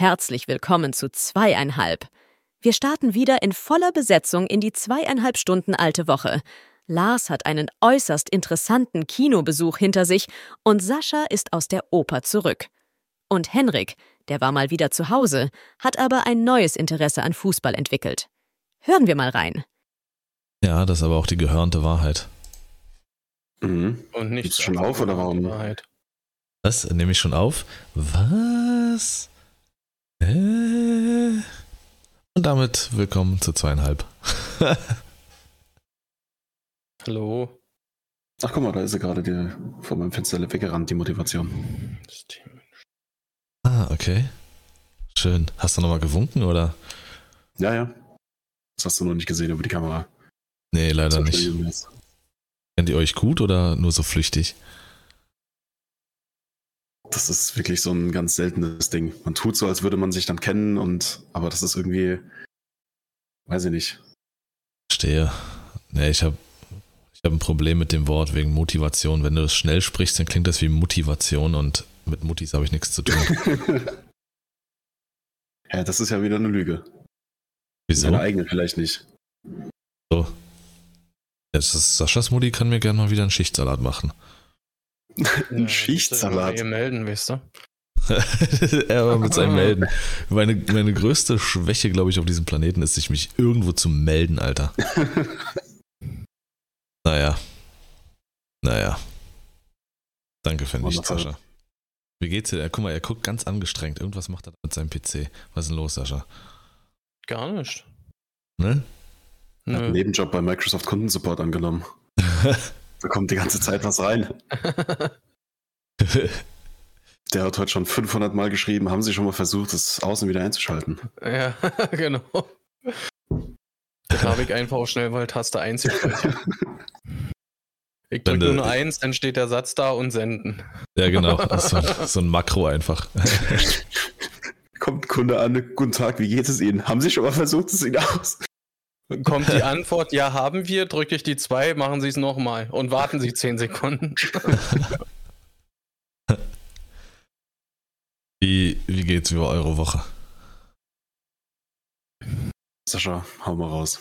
Herzlich willkommen zu zweieinhalb. Wir starten wieder in voller Besetzung in die zweieinhalb Stunden alte Woche. Lars hat einen äußerst interessanten Kinobesuch hinter sich und Sascha ist aus der Oper zurück. Und Henrik, der war mal wieder zu Hause, hat aber ein neues Interesse an Fußball entwickelt. Hören wir mal rein. Ja, das ist aber auch die gehörnte Wahrheit. Mhm. Und nicht schon auf oder warum? Wahrheit. Was? Nehme ich schon auf? Was? Äh? Und damit willkommen zu zweieinhalb. Hallo. Ach guck mal, da ist sie gerade die, vor meinem Fenster weggerannt, die Motivation. Ah, okay. Schön. Hast du nochmal gewunken oder? Ja, ja. Das hast du noch nicht gesehen über die Kamera. Nee, leider nicht. Kennt ihr euch gut oder nur so flüchtig? Das ist wirklich so ein ganz seltenes Ding. Man tut so, als würde man sich dann kennen und aber das ist irgendwie, weiß ich nicht. Stehe. Nee, ich habe ich hab ein Problem mit dem Wort wegen Motivation. Wenn du das schnell sprichst, dann klingt das wie Motivation und mit Mutis habe ich nichts zu tun. ja, das ist ja wieder eine Lüge. Wieso? Seine eigene vielleicht nicht. So. Jetzt ist Saschas Mutti kann mir gerne mal wieder einen Schichtsalat machen. Ein Schichtsalat. Hier melden, weißt du? er war mit seinem Melden. Meine, meine größte Schwäche, glaube ich, auf diesem Planeten ist, sich mich irgendwo zu melden, Alter. Naja. Naja. Danke für nichts. Sascha. Wie geht's dir? Guck mal, er guckt ganz angestrengt. Irgendwas macht er mit seinem PC. Was ist denn los, Sascha? Gar nicht. Ne? Er hat einen. Nebenjob bei Microsoft Kundensupport angenommen. Da kommt die ganze Zeit was rein. Der hat heute schon 500 Mal geschrieben, haben sie schon mal versucht, das Außen wieder einzuschalten. ja, genau. Da habe ich einfach auch schnell mal Taste 1 gespeichert. Ich drücke nur eine 1, dann steht der Satz da und senden. ja, genau. Das ist so, so ein Makro einfach. Kommt ein Kunde an, guten Tag, wie geht es Ihnen? Haben Sie schon mal versucht, es sieht aus? Kommt die Antwort, ja, haben wir, drücke ich die 2, machen Sie es nochmal und warten Sie 10 Sekunden. Wie, wie geht's über eure Woche? Sascha, hau mal raus.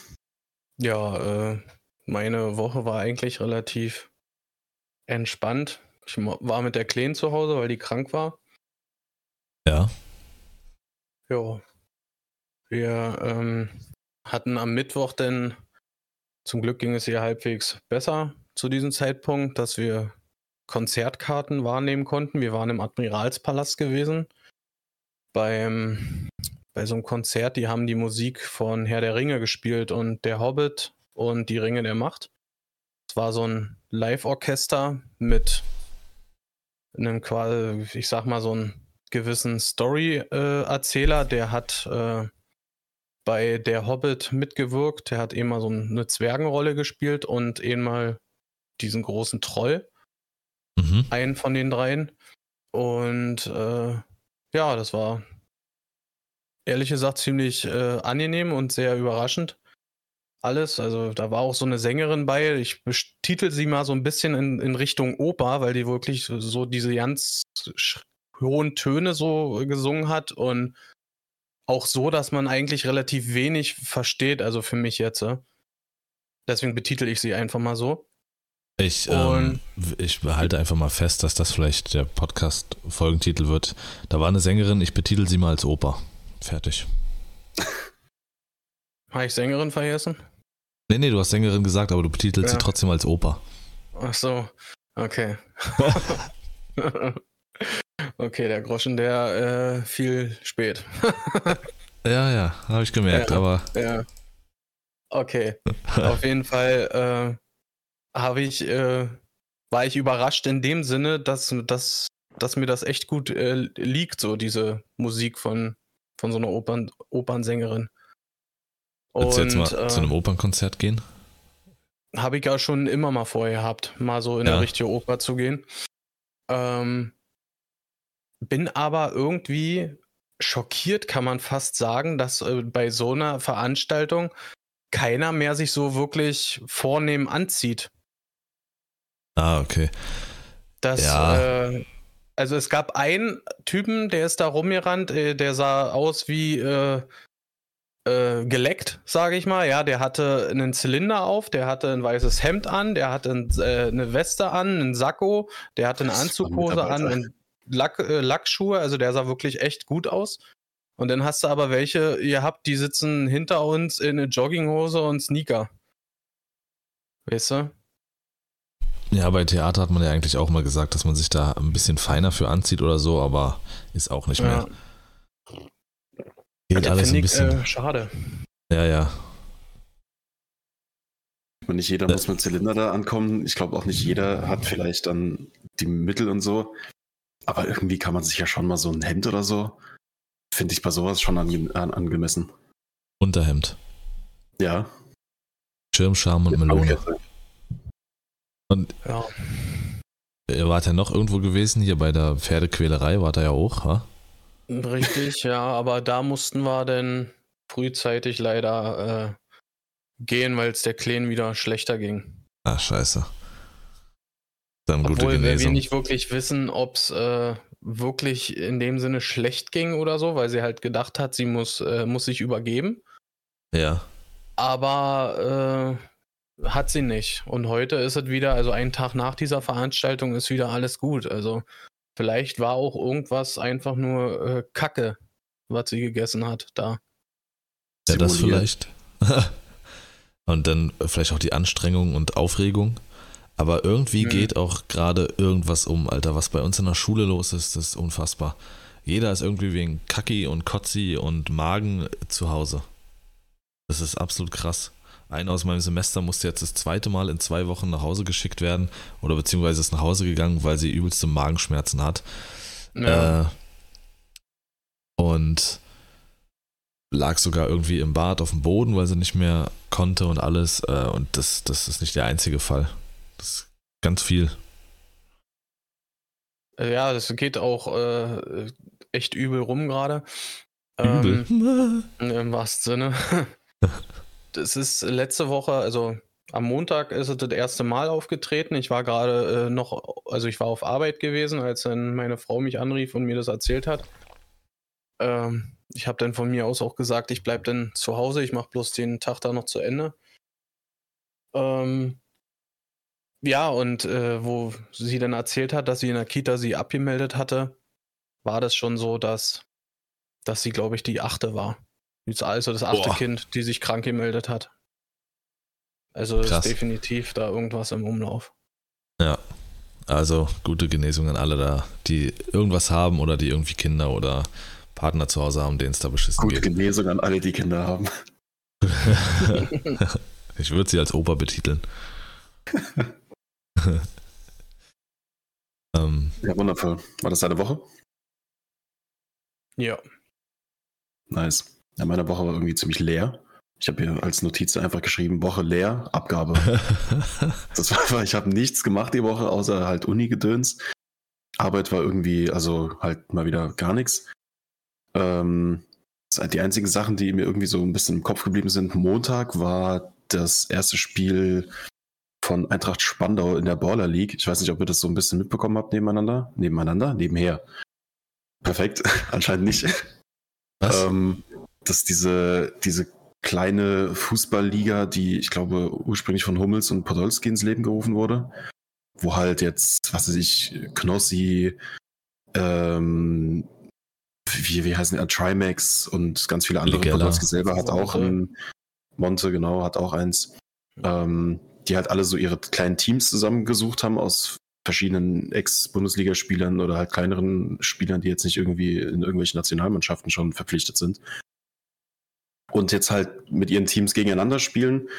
Ja, äh, meine Woche war eigentlich relativ entspannt. Ich war mit der Kleen zu Hause, weil die krank war. Ja. Ja. Wir ähm, hatten am Mittwoch denn, zum Glück ging es ihr halbwegs besser zu diesem Zeitpunkt, dass wir Konzertkarten wahrnehmen konnten. Wir waren im Admiralspalast gewesen. Beim, bei so einem Konzert, die haben die Musik von Herr der Ringe gespielt und Der Hobbit und die Ringe der Macht. Es war so ein Live-Orchester mit einem quasi, ich sag mal, so einen gewissen Story-Erzähler, der hat äh, bei Der Hobbit mitgewirkt. Der hat eben mal so eine Zwergenrolle gespielt und eben mal diesen großen Troll, Mhm. einen von den dreien. Und äh, ja, das war ehrlich gesagt ziemlich äh, angenehm und sehr überraschend. Alles, also da war auch so eine Sängerin bei. Ich betitel sie mal so ein bisschen in, in Richtung Oper, weil die wirklich so- diese ganz hohen Töne so gesungen hat und auch so, dass man eigentlich relativ wenig versteht, also für mich jetzt. äh. Deswegen betitel ich sie einfach mal so. Ich, ähm, ich behalte einfach mal fest, dass das vielleicht der Podcast-Folgentitel wird. Da war eine Sängerin, ich betitel sie mal als Oper. Fertig. Habe ich Sängerin vergessen? Nee, nee, du hast Sängerin gesagt, aber du betitelst Ja. sie trotzdem als Oper. Ach so, okay. okay, der Groschen, der äh, fiel spät. Ja, ja, habe ich gemerkt, Ja. aber ja. Okay. Auf jeden Fall äh, habe ich, äh, war ich überrascht in dem Sinne, dass, dass, dass mir das echt gut äh, liegt, so diese Musik von, von so einer Opern, Opernsängerin. willst du jetzt mal äh, zu einem Opernkonzert gehen? Habe ich ja schon immer mal vorher gehabt, mal so in Ja. eine richtige Oper zu gehen. Ähm, bin aber irgendwie schockiert, kann man fast sagen, dass äh, bei so einer Veranstaltung keiner mehr sich so wirklich vornehm anzieht. Ah, okay. Das, Ja. äh, Also es gab einen Typen, der ist da rumgerannt, äh, der sah aus wie äh, äh, geleckt, sage ich mal. Ja, der hatte einen Zylinder auf, der hatte ein weißes Hemd an, der hatte ein, äh, eine Weste an, einen Sakko, der hatte eine Anzughose an und Lack, äh, Lackschuhe. Also der sah wirklich echt gut aus. Und dann hast du aber welche, ihr habt, die sitzen hinter uns in eine Jogginghose und Sneaker. Weißt du? Ja, bei Theater hat man ja eigentlich auch mal gesagt, dass man sich da ein bisschen feiner für anzieht oder so, aber ist auch nicht mehr. Ja. Geht Ja, alles ein find ich, bisschen. äh, schade. ja, ja. Und nicht jeder muss mit Zylinder da ankommen. Ich glaube auch nicht jeder hat vielleicht dann die Mittel und so. Aber irgendwie kann man sich ja schon mal so ein Hemd oder so, finde ich bei sowas schon ange an angemessen. Unterhemd. Ja. Schirmscham und Melone. Und Ja. ihr wart ja noch irgendwo gewesen, hier bei der Pferdequälerei, wart ihr ja auch, ha? Richtig, ja, aber da mussten wir dann frühzeitig leider äh, gehen, weil es der Kleen wieder schlechter ging. Ah, scheiße. Dann gute Obwohl wir Genesung. nicht wirklich wissen, ob es äh, wirklich in dem Sinne schlecht ging oder so, weil sie halt gedacht hat, sie muss, äh, muss sich übergeben. Ja. Aber äh, hat sie nicht. Und heute ist es wieder, also einen Tag nach dieser Veranstaltung ist wieder alles gut. Also vielleicht war auch irgendwas einfach nur äh, Kacke, was sie gegessen hat da. Ja, das vielleicht. und dann vielleicht auch die Anstrengung und Aufregung. Aber irgendwie Mhm. geht auch gerade irgendwas um, Alter. Was bei uns in der Schule los ist, das ist unfassbar. Jeder ist irgendwie wegen Kacki und Kotzi und Magen zu Hause. Das ist absolut krass. Einer aus meinem Semester musste jetzt das zweite Mal in zwei Wochen nach Hause geschickt werden oder beziehungsweise ist nach Hause gegangen, weil sie übelste Magenschmerzen hat. Ja. Äh, und lag sogar irgendwie im Bad auf dem Boden, weil sie nicht mehr konnte und alles. Äh, und das, das ist nicht der einzige Fall. Das ist ganz viel. Äh, Ja, das geht auch äh, echt übel rum gerade. Übel. Ähm, Im wahrsten Sinne. das ist letzte Woche, also am Montag ist es das erste Mal aufgetreten. Ich war gerade äh, noch, also ich war auf Arbeit gewesen, als dann meine Frau mich anrief und mir das erzählt hat. Ähm, ich habe dann von mir aus auch gesagt, ich bleibe dann zu Hause, ich mache bloß den Tag da noch zu Ende. Ähm, ja, und äh, wo sie dann erzählt hat, dass sie in der Kita sie abgemeldet hatte, war das schon so, dass, dass sie, glaube ich, die achte war. Also das achte Boah. Kind, die sich krank gemeldet hat. Also Krass. ist definitiv da irgendwas im Umlauf. Also gute Genesung an alle da, die irgendwas haben oder die irgendwie Kinder oder Partner zu Hause haben, denen es da beschissen Gute geht. Genesung an alle, die Kinder haben. ich würde sie als Opa betiteln. ähm, Ja, wundervoll. War das deine Woche? Ja. Nice. Ja, meine Woche war irgendwie ziemlich leer. Ich habe hier als Notiz einfach geschrieben, Woche leer, Abgabe. Das war, ich habe nichts gemacht die Woche, außer halt Uni-Gedöns. Arbeit war irgendwie, also halt mal wieder gar nichts. Ähm, das sind halt die einzigen Sachen, die mir irgendwie so ein bisschen im Kopf geblieben sind. Montag war das erste Spiel von Eintracht Spandau in der Baller League. Ich weiß nicht, ob ihr das so ein bisschen mitbekommen habt nebeneinander. Nebeneinander? Nebenher. Perfekt. Anscheinend nicht. was? Ähm, dass diese, diese kleine Fußballliga, die ich glaube ursprünglich von Hummels und Podolski ins Leben gerufen wurde, wo halt jetzt, was weiß ich, Knossi, ähm, wie, wie heißen die, Trimax und ganz viele andere. Ligella. Podolski selber hat auch Monte. ein, Monte, genau, hat auch eins, ähm, die halt alle so ihre kleinen Teams zusammengesucht haben aus verschiedenen Ex-Bundesligaspielern oder halt kleineren Spielern, die jetzt nicht irgendwie in irgendwelchen Nationalmannschaften schon verpflichtet sind. Und jetzt halt mit ihren Teams gegeneinander spielen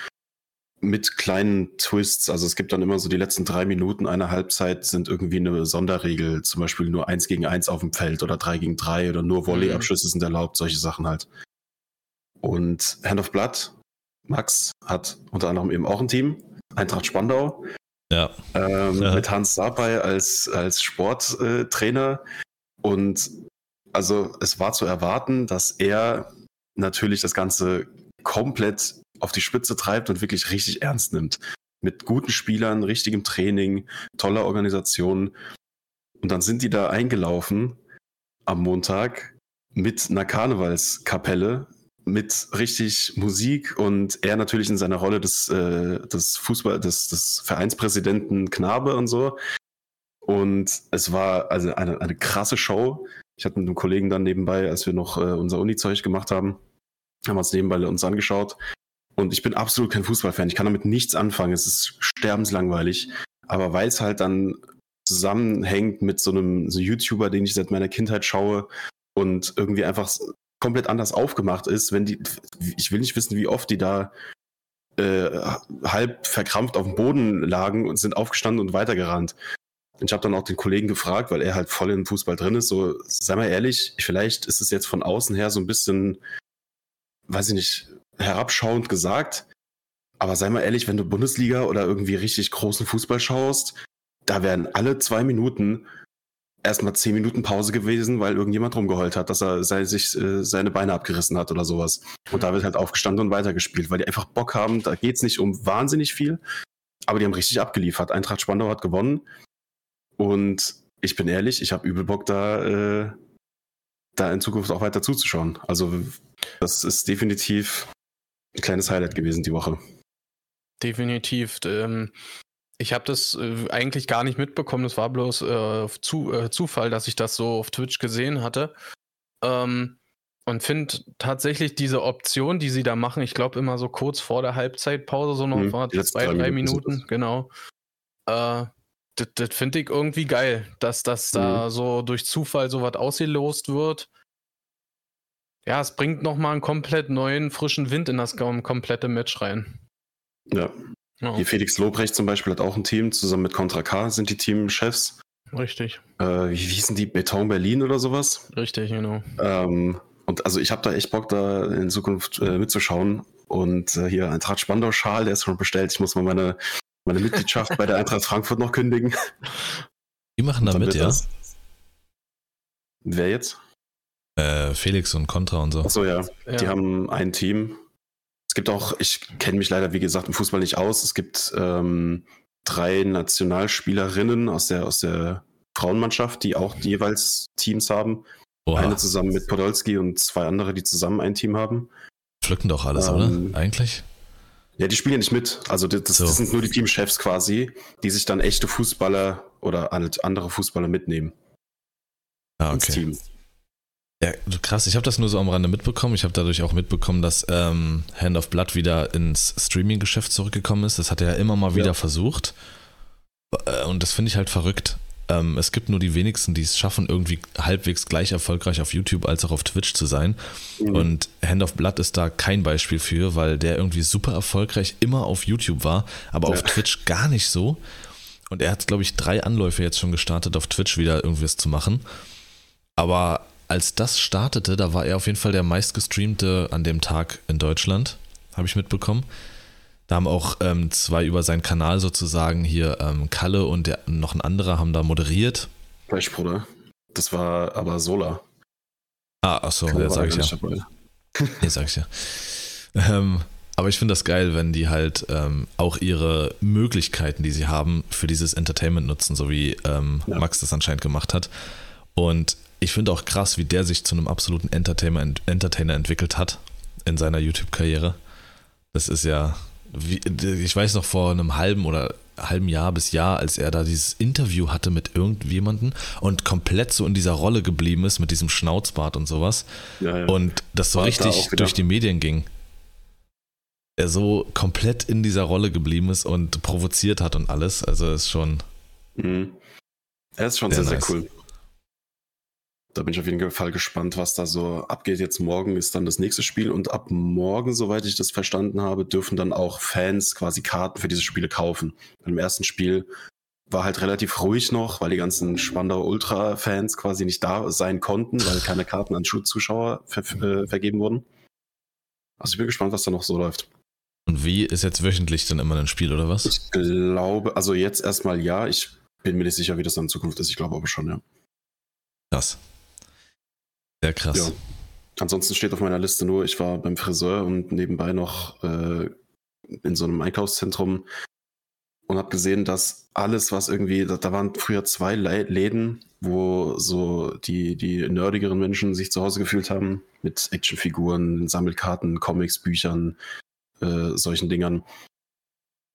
mit kleinen Twists. Also es gibt dann immer so die letzten drei Minuten einer Halbzeit sind irgendwie eine Sonderregel, zum Beispiel nur eins gegen eins auf dem Feld oder drei gegen drei oder nur Volleyabschüsse sind erlaubt, solche Sachen halt. Und Hand of Blood, Max, hat unter anderem eben auch ein Team, Eintracht Spandau, ja. ähm, Ja. mit Hans Sapai als, als Sporttrainer. Und also es war zu erwarten, dass er natürlich das Ganze komplett auf die Spitze treibt und wirklich richtig ernst nimmt. Mit guten Spielern, richtigem Training, toller Organisation. Und dann sind die da eingelaufen am Montag mit einer Karnevalskapelle, mit richtig Musik und er natürlich in seiner Rolle des, äh, des Fußball, des, des Vereinspräsidenten Knabe und so. Und es war also eine, eine krasse Show. Ich hatte mit einem Kollegen dann nebenbei, als wir noch äh, unser Uni-Zeug gemacht haben, haben wir uns nebenbei uns angeschaut. Und ich bin absolut kein Fußballfan. Ich kann damit nichts anfangen. Es ist sterbenslangweilig. Aber weil es halt dann zusammenhängt mit so einem so YouTuber, den ich seit meiner Kindheit schaue und irgendwie einfach komplett anders aufgemacht ist, wenn die, ich will nicht wissen, wie oft die da äh, halb verkrampft auf dem Boden lagen und sind aufgestanden und weitergerannt. Und ich habe dann auch den Kollegen gefragt, weil er halt voll im Fußball drin ist, so, sei mal ehrlich, vielleicht ist es jetzt von außen her so ein bisschen, weiß ich nicht, herabschauend gesagt, aber sei mal ehrlich, wenn du Bundesliga oder irgendwie richtig großen Fußball schaust, da werden alle zwei Minuten erstmal zehn Minuten Pause gewesen, weil irgendjemand rumgeheult hat, dass er sei, sich äh, seine Beine abgerissen hat oder sowas. Und da wird halt aufgestanden und weitergespielt, weil die einfach Bock haben. Da geht's nicht um wahnsinnig viel, aber die haben richtig abgeliefert. Eintracht Spandau hat gewonnen. Und ich bin ehrlich, ich habe übel Bock, da, äh, da in Zukunft auch weiter zuzuschauen. Also das ist definitiv ein kleines Highlight gewesen die Woche. Definitiv. Ähm, ich habe das äh, eigentlich gar nicht mitbekommen. Das war bloß äh, zu, äh, Zufall, dass ich das so auf Twitch gesehen hatte. Ähm, und finde tatsächlich diese Option, die sie da machen, ich glaube immer so kurz vor der Halbzeitpause, so noch mhm, zwei, drei, Minuten, Minuten genau. Äh, das, das finde ich irgendwie geil, dass das mhm. da so durch Zufall so was ausgelost wird. Ja, es bringt nochmal einen komplett neuen, frischen Wind in das komplette Match rein. Ja, Oh. Hier Felix Lobrecht zum Beispiel hat auch ein Team, zusammen mit Contra K sind die Teamchefs. Richtig. Äh, wie hießen die? Beton Berlin oder sowas? Richtig, genau. Ähm, und also ich habe da echt Bock, da in Zukunft äh, mitzuschauen. Und äh, hier Eintracht Spandau Schal, der ist schon bestellt. Ich muss mal meine, meine Mitgliedschaft bei der Eintracht Frankfurt noch kündigen. Die machen da mit, ja? Das. Wer jetzt? Äh, Felix und Contra und so. Achso, ja. ja. Die haben ein Team es gibt auch, ich kenne mich leider, wie gesagt, im Fußball nicht aus. Es gibt ähm, drei Nationalspielerinnen aus der, aus der Frauenmannschaft, die auch jeweils Teams haben. Oha. Eine zusammen mit Podolski und zwei andere, die zusammen ein Team haben. Pflücken doch alles, ähm, oder? Eigentlich? Ja, die spielen ja nicht mit. Also das, so. das, sind nur die Teamchefs quasi, die sich dann echte Fußballer oder andere Fußballer mitnehmen. Ah, okay. Ins Team. Ja, krass. Ich habe das nur so am Rande mitbekommen. Ich habe dadurch auch mitbekommen, dass ähm, Hand of Blood wieder ins Streaming-Geschäft zurückgekommen ist. Das hat er ja immer mal wieder ja. versucht. Äh, und das finde ich halt verrückt. Ähm, es gibt nur die wenigsten, die es schaffen, irgendwie halbwegs gleich erfolgreich auf YouTube als auch auf Twitch zu sein. Mhm. Und Hand of Blood ist da kein Beispiel für, weil der irgendwie super erfolgreich immer auf YouTube war, aber ja. auf Twitch gar nicht so. Und er hat, glaube ich, drei Anläufe jetzt schon gestartet, auf Twitch wieder irgendwas zu machen. Aber als das startete, da war er auf jeden Fall der meistgestreamte an dem Tag in Deutschland, habe ich mitbekommen. Da haben auch ähm, zwei über seinen Kanal sozusagen hier, ähm, Kalle und der, noch ein anderer haben da moderiert. Bruder. Das war aber Sola. Ah, achso, der sag ich ja. Nee, sag ich ja. Ähm, aber ich finde das geil, wenn die halt ähm, auch ihre Möglichkeiten, die sie haben, für dieses Entertainment nutzen, so wie ähm, ja. Max das anscheinend gemacht hat. Und ich finde auch krass, wie der sich zu einem absoluten Entertainer, Entertainer entwickelt hat in seiner YouTube-Karriere. Das ist ja, wie, ich weiß noch vor einem halben oder halben Jahr bis Jahr, als er da dieses Interview hatte mit irgendjemandem und komplett so in dieser Rolle geblieben ist mit diesem Schnauzbart und sowas. Ja, ja. Und das so War richtig da durch die Medien ging. Er so komplett in dieser Rolle geblieben ist und provoziert hat und alles. Also ist schon. Mhm. Er ist schon sehr, sehr, nice. sehr cool. Da bin ich auf jeden Fall gespannt, was da so abgeht. Jetzt morgen ist dann das nächste Spiel und ab morgen, soweit ich das verstanden habe, dürfen dann auch Fans quasi Karten für diese Spiele kaufen. Beim ersten Spiel war halt relativ ruhig noch, weil die ganzen Spandauer Ultra-Fans quasi nicht da sein konnten, weil keine Karten an Zuschauer ver äh, vergeben wurden. Also ich bin gespannt, was da noch so läuft. Und wie ist jetzt wöchentlich dann immer ein Spiel oder was? Ich glaube, also jetzt erstmal ja. Ich bin mir nicht sicher, wie das dann in Zukunft ist. Ich glaube aber schon, ja. Krass. Sehr krass. Ja. Ansonsten steht auf meiner Liste nur, ich war beim Friseur und nebenbei noch äh, in so einem Einkaufszentrum und habe gesehen, dass alles, was irgendwie, da, da waren früher zwei Le Läden, wo so die, die nerdigeren Menschen sich zu Hause gefühlt haben, mit Actionfiguren, Sammelkarten, Comics, Büchern, äh, solchen Dingern.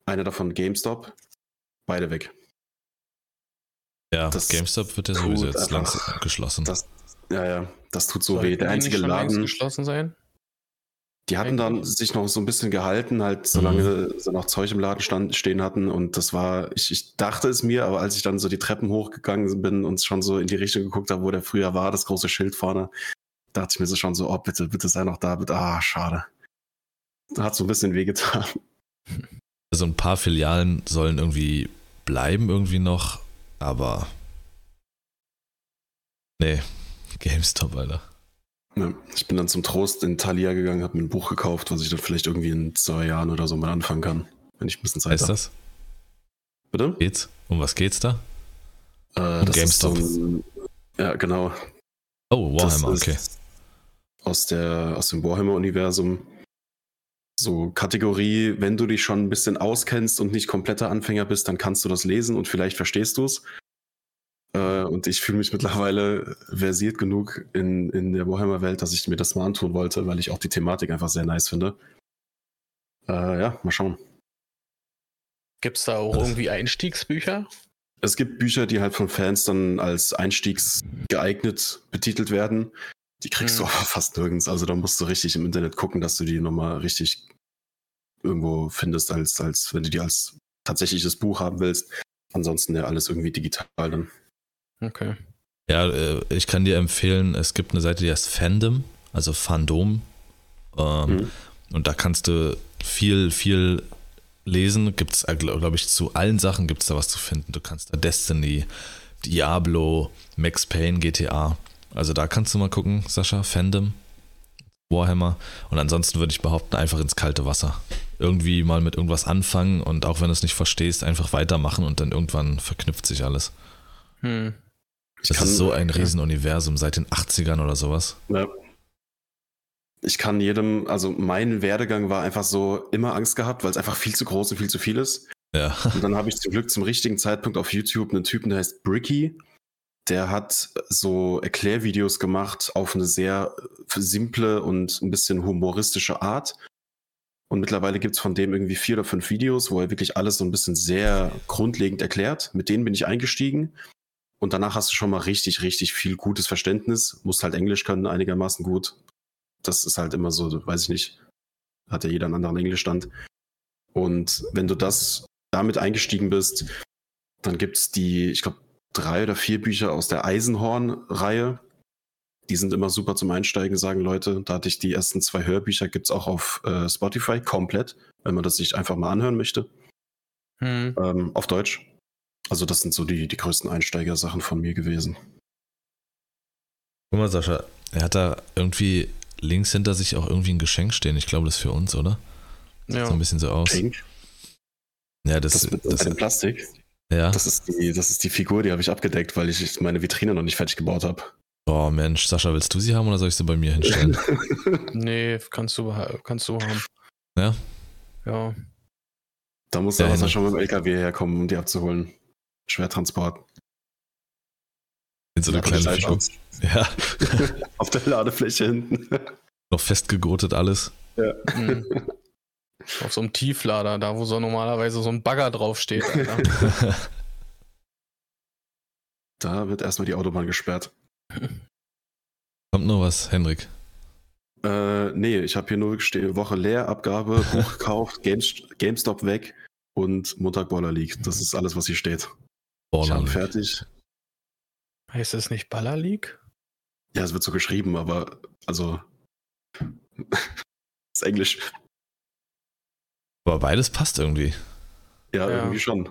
Einer davon GameStop, beide weg. Ja, Das GameStop wird ja sowieso jetzt langsam geschlossen. Das, ja, ja, das tut so Sollten weh. Der die einzige Laden, geschlossen sein? die hatten dann sich noch so ein bisschen gehalten, halt, solange sie noch Zeug im Laden stand, stehen hatten. Und das war, ich, ich dachte es mir, aber als ich dann so die Treppen hochgegangen bin und schon so in die Richtung geguckt habe, wo der früher war, das große Schild vorne, dachte ich mir so schon so, oh, bitte, bitte sei noch da, bitte. Ah, schade. Hat so ein bisschen wehgetan. Also ein paar Filialen sollen irgendwie bleiben, irgendwie noch, aber. Nee, GameStop, Alter. Ja, ich bin dann zum Trost in Thalia gegangen, habe mir ein Buch gekauft, was ich dann vielleicht irgendwie in zwei Jahren oder so mal anfangen kann, wenn ich ein bisschen Zeit Heißt habe. das? Bitte? Geht's? Um was geht's da? Äh, Um das ist GameStop. So ein, ja, genau. Oh, Warhammer, okay. Aus, der, aus dem Warhammer-Universum. So Kategorie, wenn du dich schon ein bisschen auskennst und nicht kompletter Anfänger bist, dann kannst du das lesen und vielleicht verstehst du es. Äh, und ich fühle mich mittlerweile versiert genug in, in der Warhammer-Welt, dass ich mir das mal antun wollte, weil ich auch die Thematik einfach sehr nice finde. Äh, ja, mal schauen. Gibt es da auch Das- irgendwie Einstiegsbücher? Es gibt Bücher, die halt von Fans dann als einstiegsgeeignet betitelt werden. Die kriegst du Mhm. aber fast nirgends. Also da musst du richtig im Internet gucken, dass du die nochmal richtig irgendwo findest, als, als wenn du die als tatsächliches Buch haben willst. Ansonsten ja alles irgendwie digital dann. Okay. Ja, äh, ich kann dir empfehlen, es gibt eine Seite, die heißt Fandom, also Fandom. Ähm, Mhm. Und da kannst du viel, viel lesen. Gibt es, glaube ich, zu allen Sachen gibt es da was zu finden. Du kannst da Destiny, Diablo, Max Payne, GTA. Also da kannst du mal gucken, Sascha, Fandom, Warhammer. Und ansonsten würde ich behaupten, einfach ins kalte Wasser. Irgendwie mal mit irgendwas anfangen und auch wenn du es nicht verstehst, einfach weitermachen und dann irgendwann verknüpft sich alles. Hm. Ich Das ist so ein Riesenuniversum seit den 80ern oder sowas. Ja. Ich kann jedem, also mein Werdegang war einfach so immer Angst gehabt, weil es einfach viel zu groß und viel zu viel ist. Ja. Und dann habe ich zum Glück zum richtigen Zeitpunkt auf YouTube einen Typen, der heißt Bricky. Der hat so Erklärvideos gemacht auf eine sehr simple und ein bisschen humoristische Art. Und mittlerweile gibt es von dem irgendwie vier oder fünf Videos, wo er wirklich alles so ein bisschen sehr grundlegend erklärt. Mit denen bin ich eingestiegen. Und danach hast du schon mal richtig, richtig viel gutes Verständnis. Musst halt Englisch können, einigermaßen gut. Das ist halt immer so, weiß ich nicht. Hat ja jeder einen anderen Englischstand. Und wenn du das damit eingestiegen bist, dann gibt's die, ich glaube, drei oder vier Bücher aus der Eisenhorn-Reihe. Die sind immer super zum Einsteigen, sagen Leute. Da hatte ich die ersten zwei Hörbücher, gibt's auch auf äh, Spotify komplett, wenn man das sich einfach mal anhören möchte. Hm. Ähm, auf Deutsch. Also das sind so die, die größten Einsteigersachen von mir gewesen. Guck mal, Sascha, er hat da irgendwie links hinter sich auch irgendwie ein Geschenk stehen. Ich glaube, das ist für uns, oder? Sieht Ja. so ein bisschen so aus. Pink, Ja, das, das, das, dem Plastik. ja. Das ist die, das ist die Figur, die habe ich abgedeckt, weil ich meine Vitrine noch nicht fertig gebaut habe. Oh Mensch, Sascha, willst du sie haben oder soll ich sie bei mir hinstellen? Nee, kannst du, kannst du haben. Ja? Ja. da muss Ja, der schon mit dem LKW herkommen, um die abzuholen. Schwertransport. In so eine Ja, kleine Figur. Polizeischutz. Ja, Auf der Ladefläche hinten. noch festgegrotet alles. Hm. Auf so einem Tieflader, da wo so normalerweise so ein Bagger draufsteht. Da wird erstmal die Autobahn gesperrt. Kommt noch was, Henrik? Äh, nee, ich habe hier nur stehen, Woche leer, Abgabe, Buch gekauft, Games, GameStop weg und Montag Baller League. Das ist alles, was hier steht. Ich Baller League. fertig. heißt es nicht Baller League? Ja, es wird so geschrieben, aber also ist Englisch. Aber beides passt irgendwie. Ja, Ja. irgendwie schon.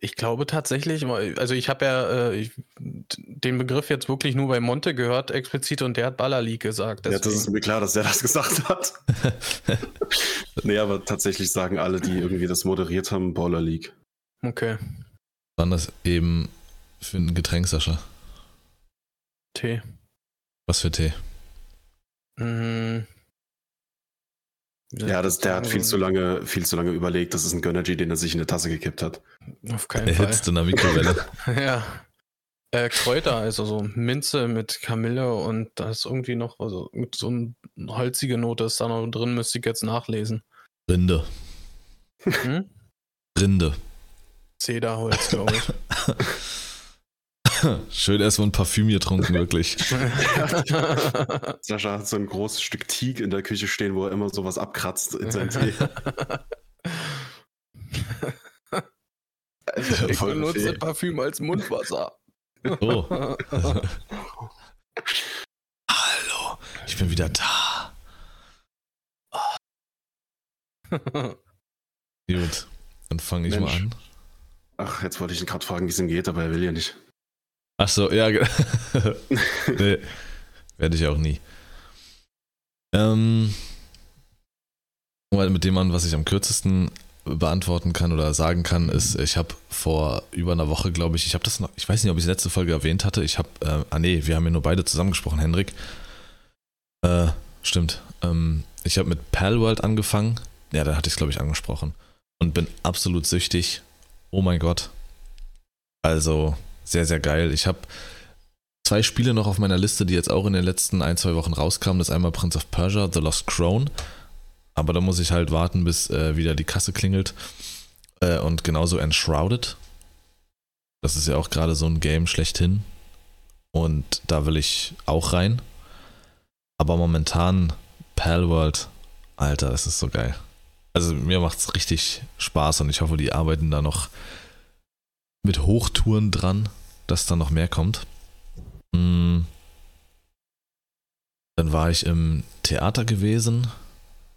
Ich glaube tatsächlich, also ich habe ja äh, ich, den Begriff jetzt wirklich nur bei Monte gehört, explizit, und der hat Baller League gesagt. Ja, das deswegen. ist mir klar, dass er das gesagt hat. nee, aber tatsächlich sagen alle, die irgendwie das moderiert haben, Baller League. okay. Waren das eben für ein Getränk, Sascha? T. Was für Tee? Mm. Ja, das, der hat viel zu lange, viel zu lange überlegt. Das ist ein Gönnergy, den er sich in eine Tasse gekippt hat. Auf keinen Fall. Erhitzt in der Mikrowelle. Ja. Äh, Kräuter, also so Minze mit Kamille und da ist irgendwie noch, also mit so eine holzige Note ist da noch drin, müsste ich jetzt nachlesen. Rinde. Hm? Rinde. Zederholz, glaube ich. Schön erstmal ein Parfüm getrunken, wirklich. Sascha hat so ein großes Stück Teak in der Küche stehen, wo er immer sowas abkratzt in seinen Tee. ich benutze Parfüm als Mundwasser. Oh. Hallo, ich bin wieder da. Gut, dann fange ich Mensch. mal an. Ach, jetzt wollte ich ihn gerade fragen, wie es ihm geht, aber er will ja nicht. Ach so, ja. nee, werde ich auch nie. Ähm, mal mit dem an, was ich am kürzesten beantworten kann oder sagen kann, ist, ich habe vor über einer Woche, glaube ich, ich habe das noch, ich weiß nicht, ob ich es letzte Folge erwähnt hatte, ich habe, äh, ah nee, wir haben ja nur beide zusammengesprochen, Henrik. Äh, stimmt. Ähm, ich habe mit Palworld angefangen, ja, da hatte ich es, glaube ich, angesprochen und bin absolut süchtig. Oh mein Gott. Also, sehr, sehr geil. Ich habe zwei Spiele noch auf meiner Liste, die jetzt auch in den letzten ein, zwei Wochen rauskamen. Das ist einmal Prince of Persia, The Lost Crown. Aber da muss ich halt warten, bis äh, wieder die Kasse klingelt. Äh, und genauso Enshrouded. Das ist ja auch gerade so ein Game schlechthin. Und da will ich auch rein. Aber momentan Palworld, Alter, das ist so geil. Also mir macht es richtig Spaß und ich hoffe, die arbeiten da noch mit Hochtouren dran, dass da noch mehr kommt. Mm. Dann war ich im Theater gewesen.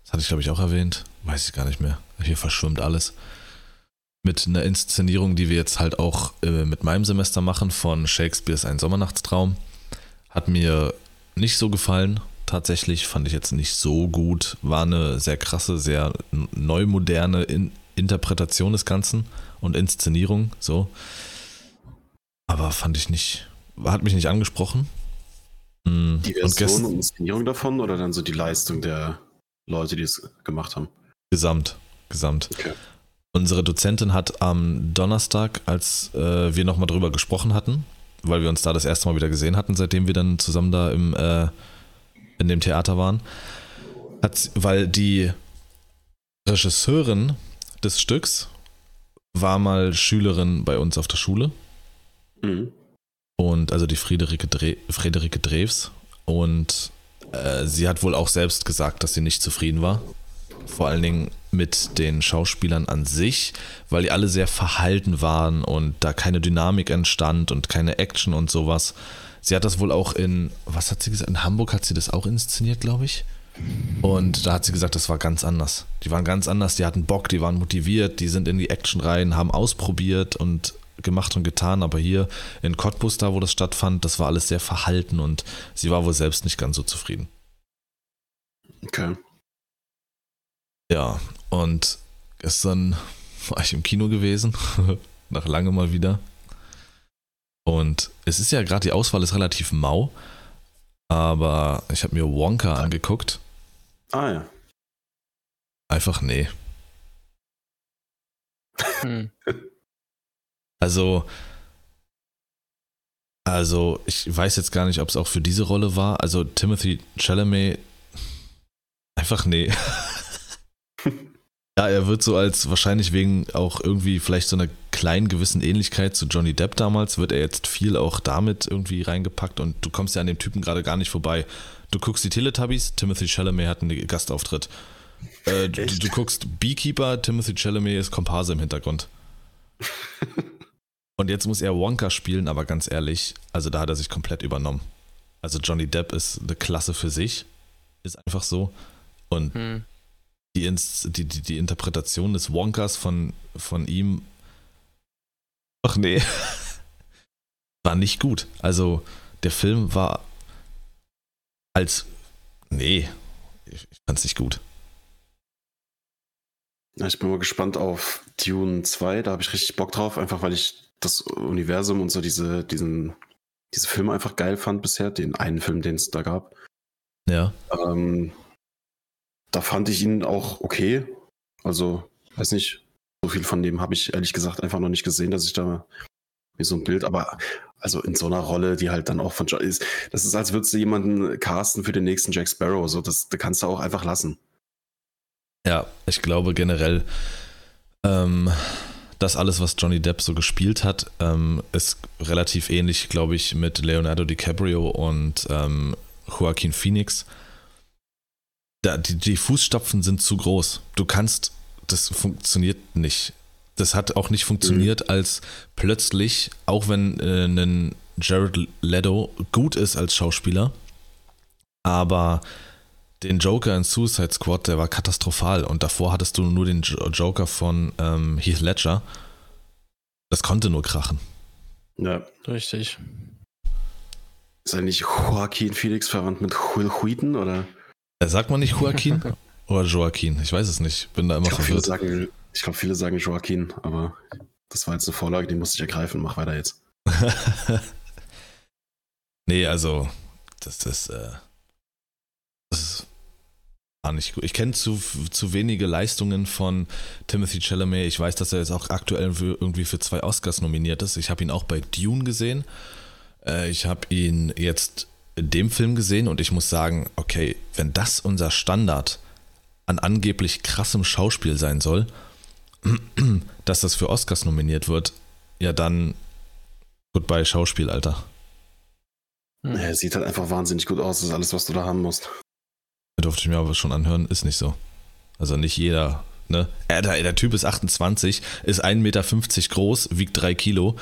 Das hatte ich, glaube ich, auch erwähnt. Weiß ich gar nicht mehr. Hier verschwimmt alles. Mit einer Inszenierung, die wir jetzt halt auch äh, mit meinem Semester machen, von Shakespeares Ein Sommernachtstraum. Hat mir nicht so gefallen. Tatsächlich fand ich jetzt nicht so gut. War eine sehr krasse, sehr n- neu moderne In Interpretation des Ganzen und Inszenierung, so. Aber fand ich nicht, hat mich nicht angesprochen. Mm, Die und Version gest- und Inszenierung davon oder dann so die Leistung der Leute, die es gemacht haben? Gesamt, gesamt. Okay. Unsere Dozentin hat am Donnerstag, als äh, wir nochmal drüber gesprochen hatten, weil wir uns da das erste Mal wieder gesehen hatten, seitdem wir dann zusammen da im, äh, in dem Theater waren, hat, weil die Regisseurin des Stücks war mal Schülerin bei uns auf der Schule Mhm. und also die Friederike, Dre Friederike Drews und äh, sie hat wohl auch selbst gesagt, dass sie nicht zufrieden war. Vor allen Dingen mit den Schauspielern an sich, weil die alle sehr verhalten waren und da keine Dynamik entstand und keine Action und sowas. Sie hat das wohl auch in, was hat sie gesagt? In Hamburg hat sie das auch inszeniert, glaube ich. Und da hat sie gesagt, das war ganz anders. Die waren ganz anders, die hatten Bock, die waren motiviert, die sind in die Action rein, haben ausprobiert und gemacht und getan, aber hier in Cottbus, da wo das stattfand, das war alles sehr verhalten und sie war wohl selbst nicht ganz so zufrieden. Okay. Ja, und gestern war ich im Kino gewesen, nach lange mal wieder. Und es ist ja gerade, die Auswahl ist relativ mau, aber ich habe mir Wonka angeguckt. Ah ja. Einfach nee. Hm. Also, also ich weiß jetzt gar nicht, ob es auch für diese Rolle war. Also Timothy Chalamet, einfach nee. ja, er wird so als wahrscheinlich wegen auch irgendwie vielleicht so einer kleinen gewissen Ähnlichkeit zu Johnny Depp damals, wird er jetzt viel auch damit irgendwie reingepackt und du kommst ja an dem Typen gerade gar nicht vorbei. Du guckst die Teletubbies, Timothy Chalamet hat einen Gastauftritt. Äh, du, du guckst Beekeeper, Timothy Chalamet ist Komparse im Hintergrund. Und jetzt muss er Wonka spielen, aber ganz ehrlich, also da hat er sich komplett übernommen. Also Johnny Depp ist eine Klasse für sich, ist einfach so. Und Hm. Die, Ins die, die, die Interpretation des Wonkas von, von ihm, ach nee, war nicht gut. Also der Film war als, nee, ich, ich fand's nicht gut. Ich bin mal gespannt auf Dune 2. Da habe ich richtig Bock drauf, einfach weil ich das Universum und so diese, diesen, diese Filme einfach geil fand bisher, den einen Film, den es da gab. Ja, Ähm, da fand ich ihn auch okay. Also, weiß nicht, so viel von dem habe ich ehrlich gesagt einfach noch nicht gesehen, dass ich da mir so ein Bild, aber also in so einer Rolle, die halt dann auch von John ist, das ist, als würdest du jemanden casten für den nächsten Jack Sparrow. So, das, das kannst du auch einfach lassen. Ja, ich glaube generell, ähm, das alles, was Johnny Depp so gespielt hat, ähm, ist relativ ähnlich, glaube ich, mit Leonardo DiCaprio und ähm, Joaquin Phoenix. Da, die, die Fußstapfen sind zu groß. Du kannst, das funktioniert nicht. Das hat auch nicht funktioniert, mhm. als plötzlich, auch wenn äh, ein Jared Leto gut ist als Schauspieler, aber den Joker in Suicide Squad, der war katastrophal. Und davor hattest du nur den Joker von ähm, Heath Ledger. Das konnte nur krachen. Ja, richtig. Ist eigentlich Joaquin Phoenix verwandt mit Will Wheaton oder? Äh, sagt man nicht Joaquin oder Joaquin? Ich weiß es nicht. Bin da immer ich glaub, verwirrt. Viele sagen, ich glaube, viele sagen Joaquin, aber das war jetzt eine Vorlage, die musste ich ergreifen. Mach weiter jetzt. nee, also, das ist, äh, das ist gar nicht gut. Ich kenne zu, zu wenige Leistungen von Timothy Chalamet. Ich weiß, dass er jetzt auch aktuell für, irgendwie für zwei Oscars nominiert ist. Ich habe ihn auch bei Dune gesehen. Äh, ich habe ihn jetzt in dem Film gesehen und ich muss sagen, okay, wenn das unser Standard an angeblich krassem Schauspiel sein soll, dass das für Oscars nominiert wird, ja dann goodbye Schauspiel, Alter. Er sieht halt einfach wahnsinnig gut aus. Das ist alles, was du da haben musst durfte ich mir aber schon anhören, ist nicht so. Also nicht jeder, ne? Er, der, der Typ ist 28, ist 1,50 Meter groß, wiegt 3 Kilo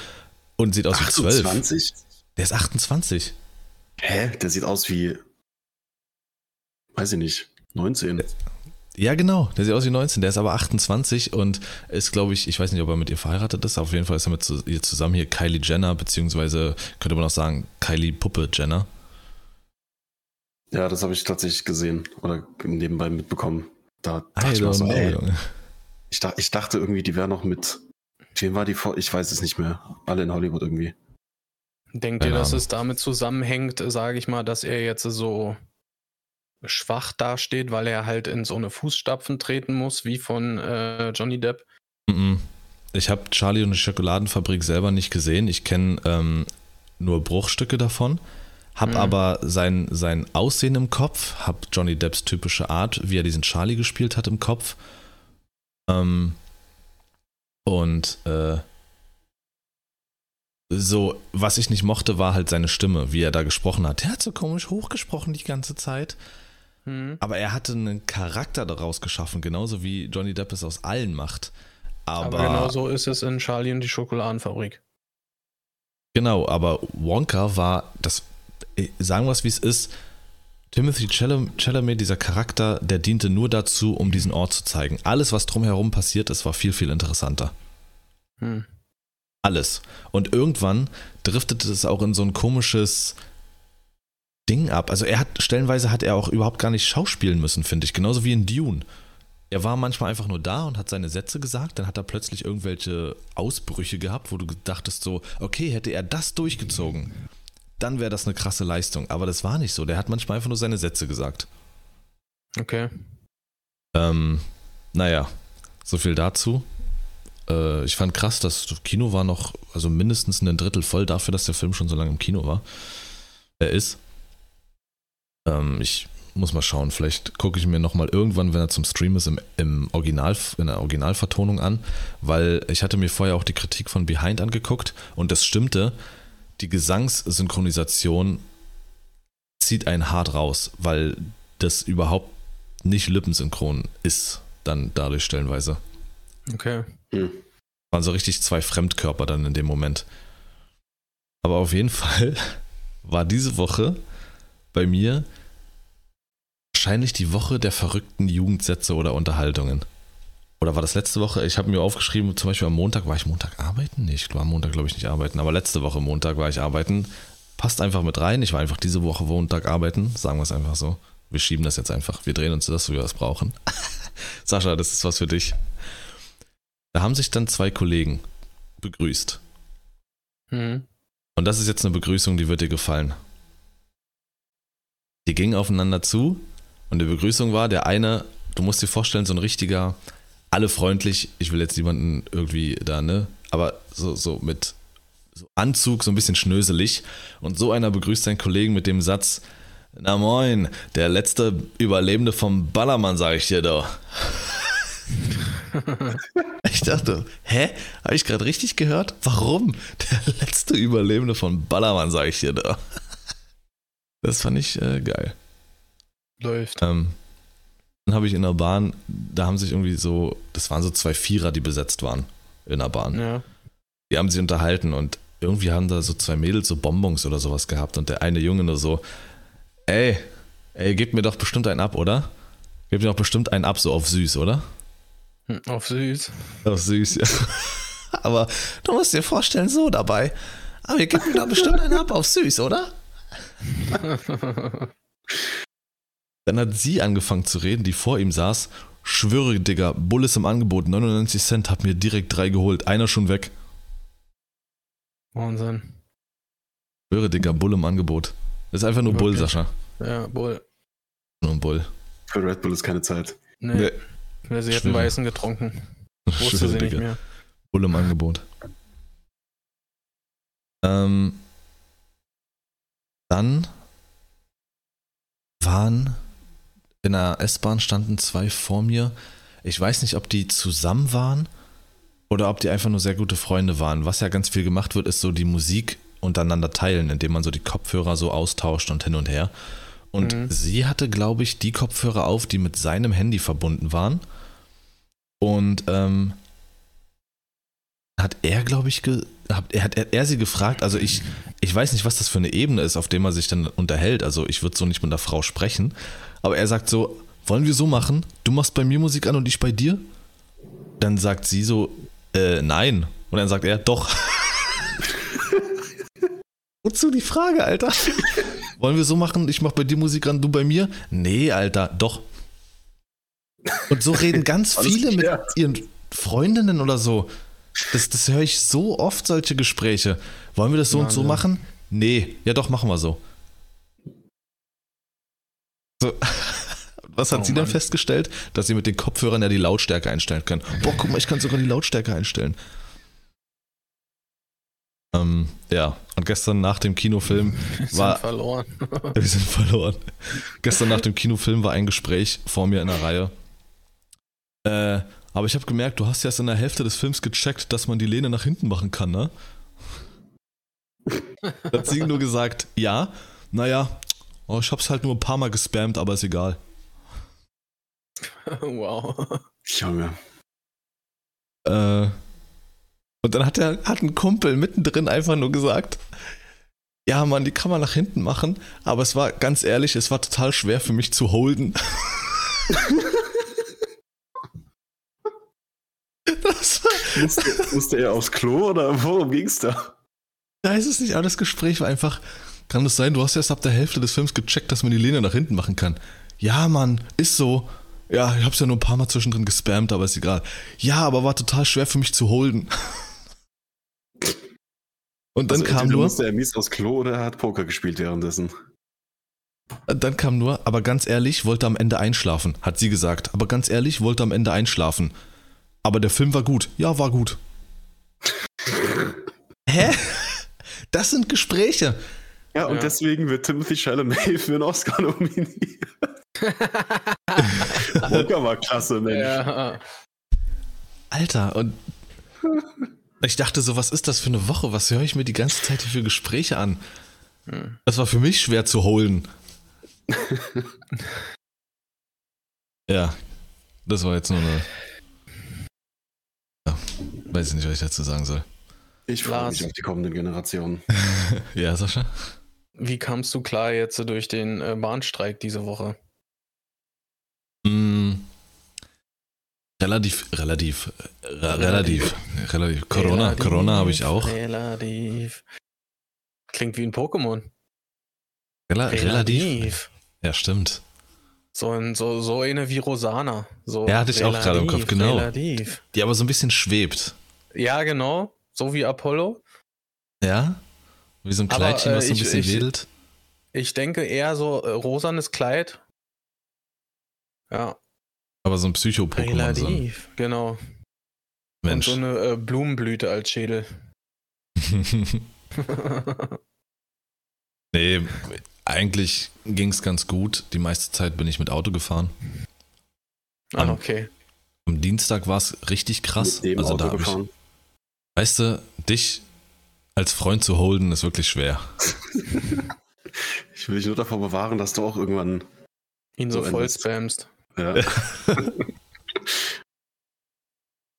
und sieht aus 28? wie 12. 28? Der ist 28. Hä? Der sieht aus wie, weiß ich nicht, 19. Ja, genau. Der sieht aus wie 19. Der ist aber 28 und ist, glaube ich, ich weiß nicht, ob er mit ihr verheiratet ist. Auf jeden Fall ist er mit ihr zusammen hier Kylie Jenner, beziehungsweise könnte man auch sagen Kylie Puppe Jenner. Ja, das habe ich tatsächlich gesehen oder nebenbei mitbekommen. Da dachte ich, so, ich, dachte, ich dachte irgendwie, die wäre noch mit. Wem war die vor? Ich weiß es nicht mehr. Alle in Hollywood irgendwie. Denkt ihr, dass es damit zusammenhängt, sage ich mal, dass er jetzt so schwach dasteht, weil er halt in so eine Fußstapfen treten muss, wie von äh, Johnny Depp? Ich habe Charlie und die Schokoladenfabrik selber nicht gesehen. Ich kenne ähm, nur Bruchstücke davon. Hab mhm. aber sein, sein Aussehen im Kopf, hab Johnny Depps typische Art, wie er diesen Charlie gespielt hat im Kopf. Ähm, und äh, so, was ich nicht mochte, war halt seine Stimme, wie er da gesprochen hat. Der hat so komisch hochgesprochen die ganze Zeit. Mhm. Aber er hatte einen Charakter daraus geschaffen, genauso wie Johnny Depp es aus allen macht. Aber, aber genau so ist es in Charlie und die Schokoladenfabrik. Genau, aber Wonka war, das sagen wir es wie es ist, Timothy Chalamet, dieser Charakter, der diente nur dazu, um diesen Ort zu zeigen. Alles, was drumherum passiert ist, war viel, viel interessanter. Hm. Alles. Und irgendwann driftete es auch in so ein komisches Ding ab. Also er hat, stellenweise hat er auch überhaupt gar nicht schauspielen müssen, finde ich. Genauso wie in Dune. Er war manchmal einfach nur da und hat seine Sätze gesagt, dann hat er plötzlich irgendwelche Ausbrüche gehabt, wo du dachtest so, okay, hätte er das durchgezogen, dann wäre das eine krasse Leistung. Aber das war nicht so. Der hat manchmal einfach nur seine Sätze gesagt. Okay. Ähm, naja, so viel dazu. Äh, ich fand krass, dass das Kino war noch, also mindestens ein Drittel voll dafür, dass der Film schon so lange im Kino war. Er ist. Ähm, ich muss mal schauen, vielleicht gucke ich mir nochmal irgendwann, wenn er zum Stream ist, im, im Original, in der Originalvertonung an, weil ich hatte mir vorher auch die Kritik von Behind angeguckt und das stimmte die Gesangssynchronisation zieht einen hart raus, weil das überhaupt nicht lippensynchron ist, dann dadurch stellenweise. Okay. Hm. Waren so richtig zwei Fremdkörper dann in dem Moment. Aber auf jeden Fall war diese Woche bei mir wahrscheinlich die Woche der verrückten Jugendsätze oder Unterhaltungen. Oder war das letzte Woche? Ich habe mir aufgeschrieben, zum Beispiel am Montag, war ich Montag arbeiten? Nee, ich war am Montag, glaube ich, nicht arbeiten, aber letzte Woche Montag war ich arbeiten. Passt einfach mit rein. Ich war einfach diese Woche Montag arbeiten, sagen wir es einfach so. Wir schieben das jetzt einfach. Wir drehen uns das, wie wir es brauchen. Sascha, das ist was für dich. Da haben sich dann zwei Kollegen begrüßt. Mhm. Und das ist jetzt eine Begrüßung, die wird dir gefallen. Die gingen aufeinander zu und die Begrüßung war, der eine du musst dir vorstellen, so ein richtiger, alle freundlich, ich will jetzt niemanden irgendwie da, ne? Aber so, so mit so Anzug, so ein bisschen schnöselig. Und so einer begrüßt seinen Kollegen mit dem Satz: Na moin, der letzte Überlebende vom Ballermann, sag ich dir doch. ich dachte, hä? Habe ich gerade richtig gehört? Warum? Der letzte Überlebende von Ballermann, sag ich dir doch. Das fand ich äh, geil. Läuft. Ähm, dann habe ich in der Bahn, da haben sich irgendwie so, das waren so zwei Vierer, die besetzt waren in der Bahn. Ja. Die haben sich unterhalten und irgendwie haben da so zwei Mädels so Bonbons oder sowas gehabt und der eine Junge nur so, ey, ey, gebt mir doch bestimmt einen ab, oder? Gebt mir doch bestimmt einen ab, so auf süß, oder? Hm, Auf süß. Auf süß, ja. Aber du musst dir vorstellen, so dabei. Aber ihr gebt mir doch bestimmt einen ab auf süß, oder? Dann hat sie angefangen zu reden, die vor ihm saß. Schwöre, Digga, Bull ist im Angebot, 99 Cent, hab mir direkt drei geholt, einer schon weg. Wahnsinn. Schwöre, Digga, Bull im Angebot. Das ist einfach nur Bull? Sascha. Ja, wohl. Nur ein Bull. Für Red Bull ist keine Zeit. Nee. Nee. Ja, sie hätten. Weißen getrunken. Wusste sie nicht mehr. Bull im Angebot. Ähm, dann waren in der S-Bahn standen zwei vor mir. Ich weiß nicht, ob die zusammen waren oder ob die einfach nur sehr gute Freunde waren. Was ja ganz viel gemacht wird, ist so die Musik untereinander teilen, indem man so die Kopfhörer so austauscht und hin und her. Und Mhm. sie hatte, glaube ich, die Kopfhörer auf, die mit seinem Handy verbunden waren. Und ähm, hat er, glaube ich, ge hat, er, hat er, er sie gefragt, also ich, ich weiß nicht, was das für eine Ebene ist, auf der man sich dann unterhält. Also ich würde so nicht mit einer Frau sprechen. Aber er sagt so, wollen wir so machen? Du machst bei mir Musik an und ich bei dir? Dann sagt sie so, äh, nein. Und dann sagt er, doch. Wozu die Frage, Alter? Wollen wir so machen, ich mach bei dir Musik an, du bei mir? Nee, Alter, doch. Und so reden ganz viele mit ihren Freundinnen oder so. Das, das höre ich so oft, solche Gespräche. Wollen wir das so und so Wahnsinn. machen? Nee, ja doch, machen wir so. so. Was hat Oh sie Mann. festgestellt? Dass sie mit den Kopfhörern ja die Lautstärke einstellen kann. Boah, guck mal, ich kann sogar die Lautstärke einstellen. Ähm, ja, und gestern nach dem Kinofilm Wir sind War- verloren. wir sind verloren. Gestern nach dem Kinofilm war ein Gespräch vor mir in der Reihe. Äh, aber ich habe gemerkt, du hast ja erst in der Hälfte des Films gecheckt, dass man die Lehne nach hinten machen kann, ne? Hat sie nur gesagt, ja, naja, oh, ich hab's halt nur ein paar Mal gespammt, aber ist egal. wow. Junge. Äh, und dann hat, der, hat ein Kumpel mittendrin einfach nur gesagt, ja, Mann, die kann man nach hinten machen, aber es war ganz ehrlich, es war total schwer für mich zu holden. das war, Musste, musste er aufs Klo oder worum ging's da? ich weiß es nicht, aber das Gespräch war einfach, kann es sein, du hast erst ab der Hälfte des Films gecheckt, dass man die Lehne nach hinten machen kann. Ja, Mann, ist so. Ja, ich hab's ja nur ein paar Mal zwischendrin gespammt, aber ist egal. Ja, aber war total schwer für mich zu holden. Und dann Also kam nur, musste er mies aufs Klo oder er hat Poker gespielt währenddessen. dann kam nur, aber ganz ehrlich, wollte am Ende einschlafen, hat sie gesagt. Aber ganz ehrlich, wollte am Ende einschlafen. Aber der Film war gut. Ja, war gut. Hä? Das sind Gespräche. Ja, und Ja. deswegen wird Timothy Chalamet für einen Oscar nominiert. Poker war klasse, Mensch. ja. Alter, und ich dachte so, was ist das für eine Woche? Was höre ich mir die ganze Zeit hier für Gespräche an? Hm. Das war für mich schwer zu holen. ja, das war jetzt nur eine. Weiß ich nicht, was ich dazu sagen soll. Ich freue mich auf die kommenden Generationen. Ja, Sascha? Wie kamst du klar jetzt durch den äh, Bahnstreik diese Woche? Mm, relativ, relativ, äh, re relativ, relativ. Corona, Relativ, Corona habe ich auch. Relativ. Klingt wie ein Pokémon. Rela relativ. Ja, stimmt. So, ein, so, so eine wie Rosana. So Ja, hatte ich auch gerade im Kopf, genau. Relativ. Die aber so ein bisschen schwebt. Ja, genau. So wie Apollo. Ja? Wie so ein Aber, Kleidchen, was äh, so ein ich- bisschen ich- wedelt. Ich denke eher so äh, rosanes Kleid. Ja. Aber so ein Psycho-Pokémon. So genau. Mensch. Und so eine äh, Blumenblüte als Schädel. nee, eigentlich ging es ganz gut. Die meiste Zeit bin ich mit Auto gefahren. ah, An- okay. Am Dienstag war es richtig krass. Mit dem also da Auto hab ich, gefahren. Weißt du, dich als Freund zu holden ist wirklich schwer. Ich will dich nur davor bewahren, dass du auch irgendwann. Ihn so So voll endest. spamst. Ja,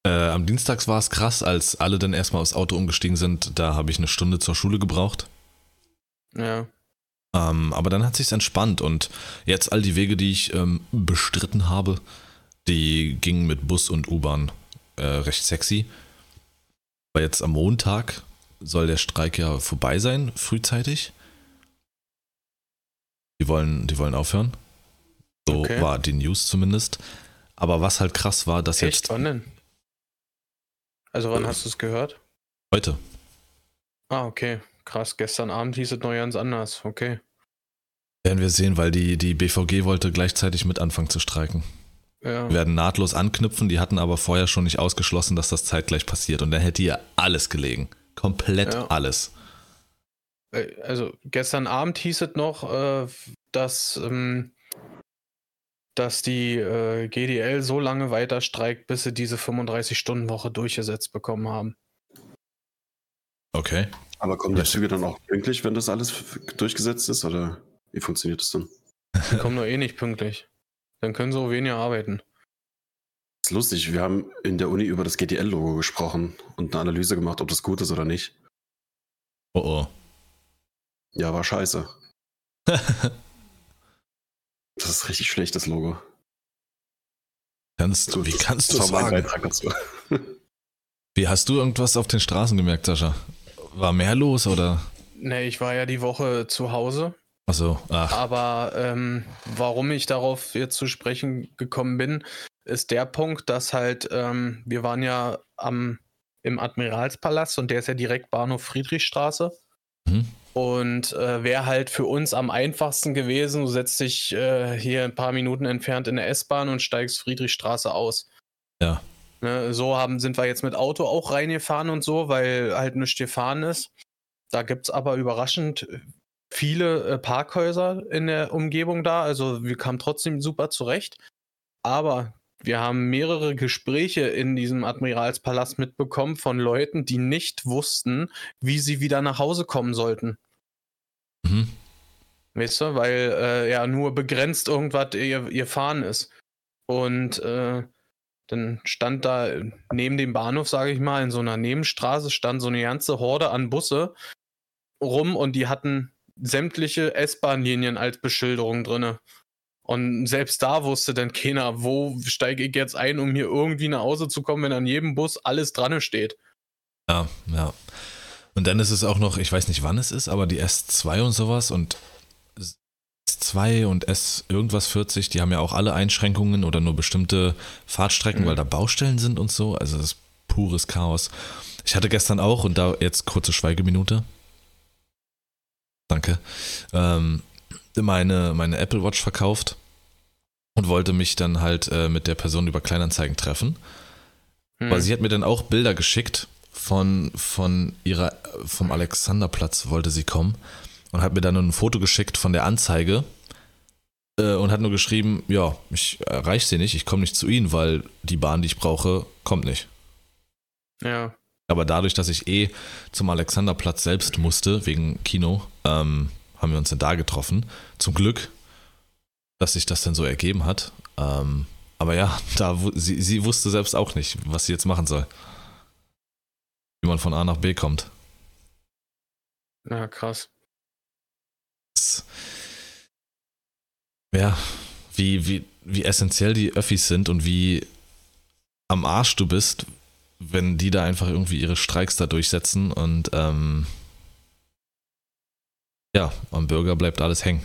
Äh, am Dienstag war es krass, als alle dann erstmal aufs Auto umgestiegen sind. Da habe ich eine Stunde zur Schule gebraucht. Ja. Ähm, aber dann hat sich's entspannt und jetzt all die Wege, die ich ähm, bestritten habe, die gingen mit Bus und U-Bahn äh, recht sexy. Aber jetzt am Montag soll der Streik ja vorbei sein, frühzeitig. Die wollen, die wollen aufhören. So Okay. war die News zumindest. Aber was halt krass war, dass Echt? jetzt Wann denn? Also wann Äh. hast du es gehört? heute, Ah, okay. Krass. Gestern Abend hieß es noch ganz anders. Okay. werden wir sehen, weil die, die BVG wollte gleichzeitig mit anfangen zu streiken. Ja. Wir werden nahtlos anknüpfen, die hatten aber vorher schon nicht ausgeschlossen, dass das zeitgleich passiert. Und dann hätte ihr alles gelegen. Komplett Ja. alles. Äh, Also gestern Abend hieß es noch, äh, dass, ähm, dass die äh, GDL so lange weiter streikt, bis sie diese 35-Stunden-Woche durchgesetzt bekommen haben. Okay. aber kommen die. Züge dann auch pünktlich, wenn das alles durchgesetzt ist? Oder wie funktioniert das dann? Die kommen nur eh nicht pünktlich. Dann können sie auch weniger arbeiten. Das ist lustig, wir haben in der Uni über das GDL-Logo gesprochen und eine Analyse gemacht, ob das gut ist oder nicht. Oh oh. Ja, war scheiße. Das ist richtig schlechtes Logo. kannst, Gut, wie das- kannst das du sagen? Wie hast du irgendwas auf den Straßen gemerkt, Sascha? War mehr los oder? Ne, ich war ja die Woche zu Hause. Achso, ach, Aber ähm, warum ich darauf jetzt zu sprechen gekommen bin, ist der Punkt, dass halt, ähm, wir waren ja am, im Admiralspalast und der ist ja direkt Bahnhof Friedrichstraße. Mhm. Und äh, wäre halt für uns am einfachsten gewesen, du setzt dich äh, hier ein paar Minuten entfernt in der S-Bahn und steigst Friedrichstraße aus. Ja. Ne, so haben, sind wir jetzt mit Auto auch reingefahren und so, weil halt nichts gefahren ist. Da gibt es aber überraschend viele äh, Parkhäuser in der Umgebung da. Also wir kamen trotzdem super zurecht. Aber wir haben mehrere Gespräche in diesem Admiralspalast mitbekommen von Leuten, die nicht wussten, wie sie wieder nach Hause kommen sollten. mhm. Weißt du, weil äh, ja nur begrenzt irgendwas ihr, ihr Fahren ist. Und äh, dann stand da neben dem Bahnhof, sage ich mal, in so einer Nebenstraße, stand so eine ganze Horde an Busse rum und die hatten sämtliche S-Bahn-Linien als Beschilderung drinne. Und selbst da wusste dann keiner, wo steige ich jetzt ein, um hier irgendwie nach Hause zu kommen, wenn an jedem Bus alles dran steht. ja, ja. Und dann ist es auch noch, ich weiß nicht wann es ist, aber die S2 und sowas und S2 und S irgendwas 40, die haben ja auch alle Einschränkungen oder nur bestimmte Fahrtstrecken, Mhm. weil da Baustellen sind und so. Also das ist pures Chaos. Ich hatte gestern auch, und da jetzt kurze Schweigeminute. Danke. Ähm, meine, meine Apple Watch verkauft und wollte mich dann halt äh, mit der Person über Kleinanzeigen treffen. Hm. Aber sie hat mir dann auch Bilder geschickt von, von ihrer, vom Alexanderplatz wollte sie kommen und hat mir dann ein Foto geschickt von der Anzeige äh, und hat nur geschrieben, ja, ich erreiche sie nicht, ich komme nicht zu ihnen, weil die Bahn, die ich brauche, kommt nicht. ja. Aber dadurch, dass ich eh zum Alexanderplatz selbst musste, wegen Kino, ähm, haben wir uns dann da getroffen. Zum Glück, dass sich das dann so ergeben hat. Ähm, aber ja, da, sie, sie wusste selbst auch nicht, was sie jetzt machen soll. Wie man von A nach B kommt. Ja, krass. Ja, wie, wie, wie essentiell die Öffis sind und wie am Arsch du bist, wenn die da einfach irgendwie ihre Streiks da durchsetzen und ähm, ja, am Bürger bleibt alles hängen.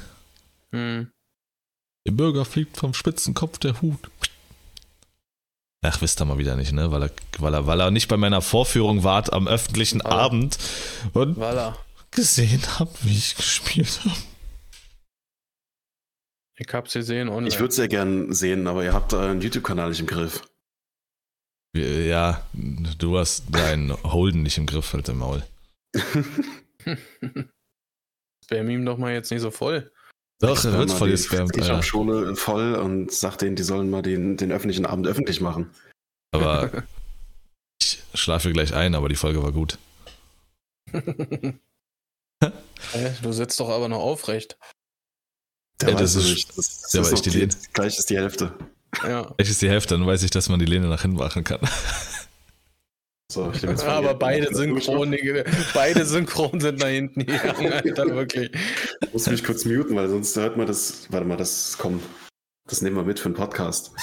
Hm. Der Bürger fliegt vom Spitzenkopf der Hut. Ach, wisst ihr mal wieder nicht, ne? Weil er, weil er, weil er nicht bei meiner Vorführung wart am öffentlichen Aber- Abend und Voila. gesehen habt, wie ich gespielt habe. Ich hab's gesehen online. Ich würde es ja gern sehen, aber ihr habt euren YouTube-Kanal nicht im Griff. Ja, du hast deinen Holden nicht im Griff, halt im Maul. Spam ihm doch mal jetzt nicht so voll. Doch, er wird voll gespammt, Die Alter. Schule voll und sagt denen, die sollen mal den, den öffentlichen Abend öffentlich machen. Aber ich schlafe gleich ein, aber die Folge war gut. Hä, du sitzt doch aber noch aufrecht. Der Ja, das weiß ist- nicht, das, das ist ich noch die gleich ist die Hälfte. Ja. Echt ist die Hälfte, dann weiß ich, dass man die Lehne nach hinten machen kann. So, ich nehme jetzt mal Aber hier- beide synchron, beide synchron sind da hinten gegangen, Alter, wirklich. Ich muss mich kurz muten, weil sonst hört man das. Warte mal, das kommt. Das nehmen wir mit für den Podcast.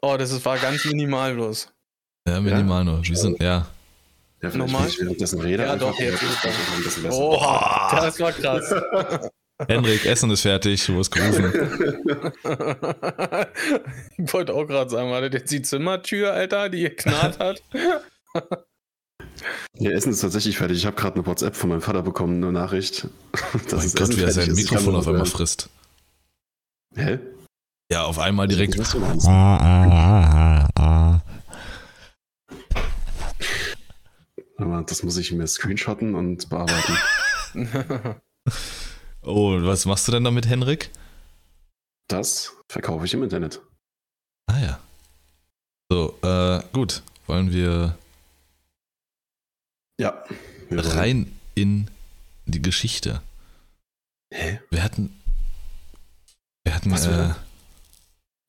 Oh, das ist, war ganz minimal bloß. Ja, minimal nur. Wie sind, ja. Ja, vielleicht wenn ich währenddessen rede. Ja, einfach, doch, jetzt ist es ein bisschen besser. Oh, das war krass. Henrik, Essen ist fertig, du wirst gerufen. ich wollte auch gerade sagen, war das jetzt die Zimmertür, Alter, die geknarrt hat? Ja, Essen ist tatsächlich fertig. Ich habe gerade eine WhatsApp von meinem Vater bekommen, eine Nachricht. dass Mein das Gott, Essen wie er fertig sein kann Mikrofon auf einmal frisst. Hä? Ja, auf einmal direkt. Aber das muss ich mir screenshotten und bearbeiten. Oh, was machst du denn damit, Henrik? Das verkaufe ich im Internet. Ah ja. So, äh, gut. Wollen wir Ja. Wir rein in die Geschichte. Hä? Wir hatten. Wir hatten, Was äh,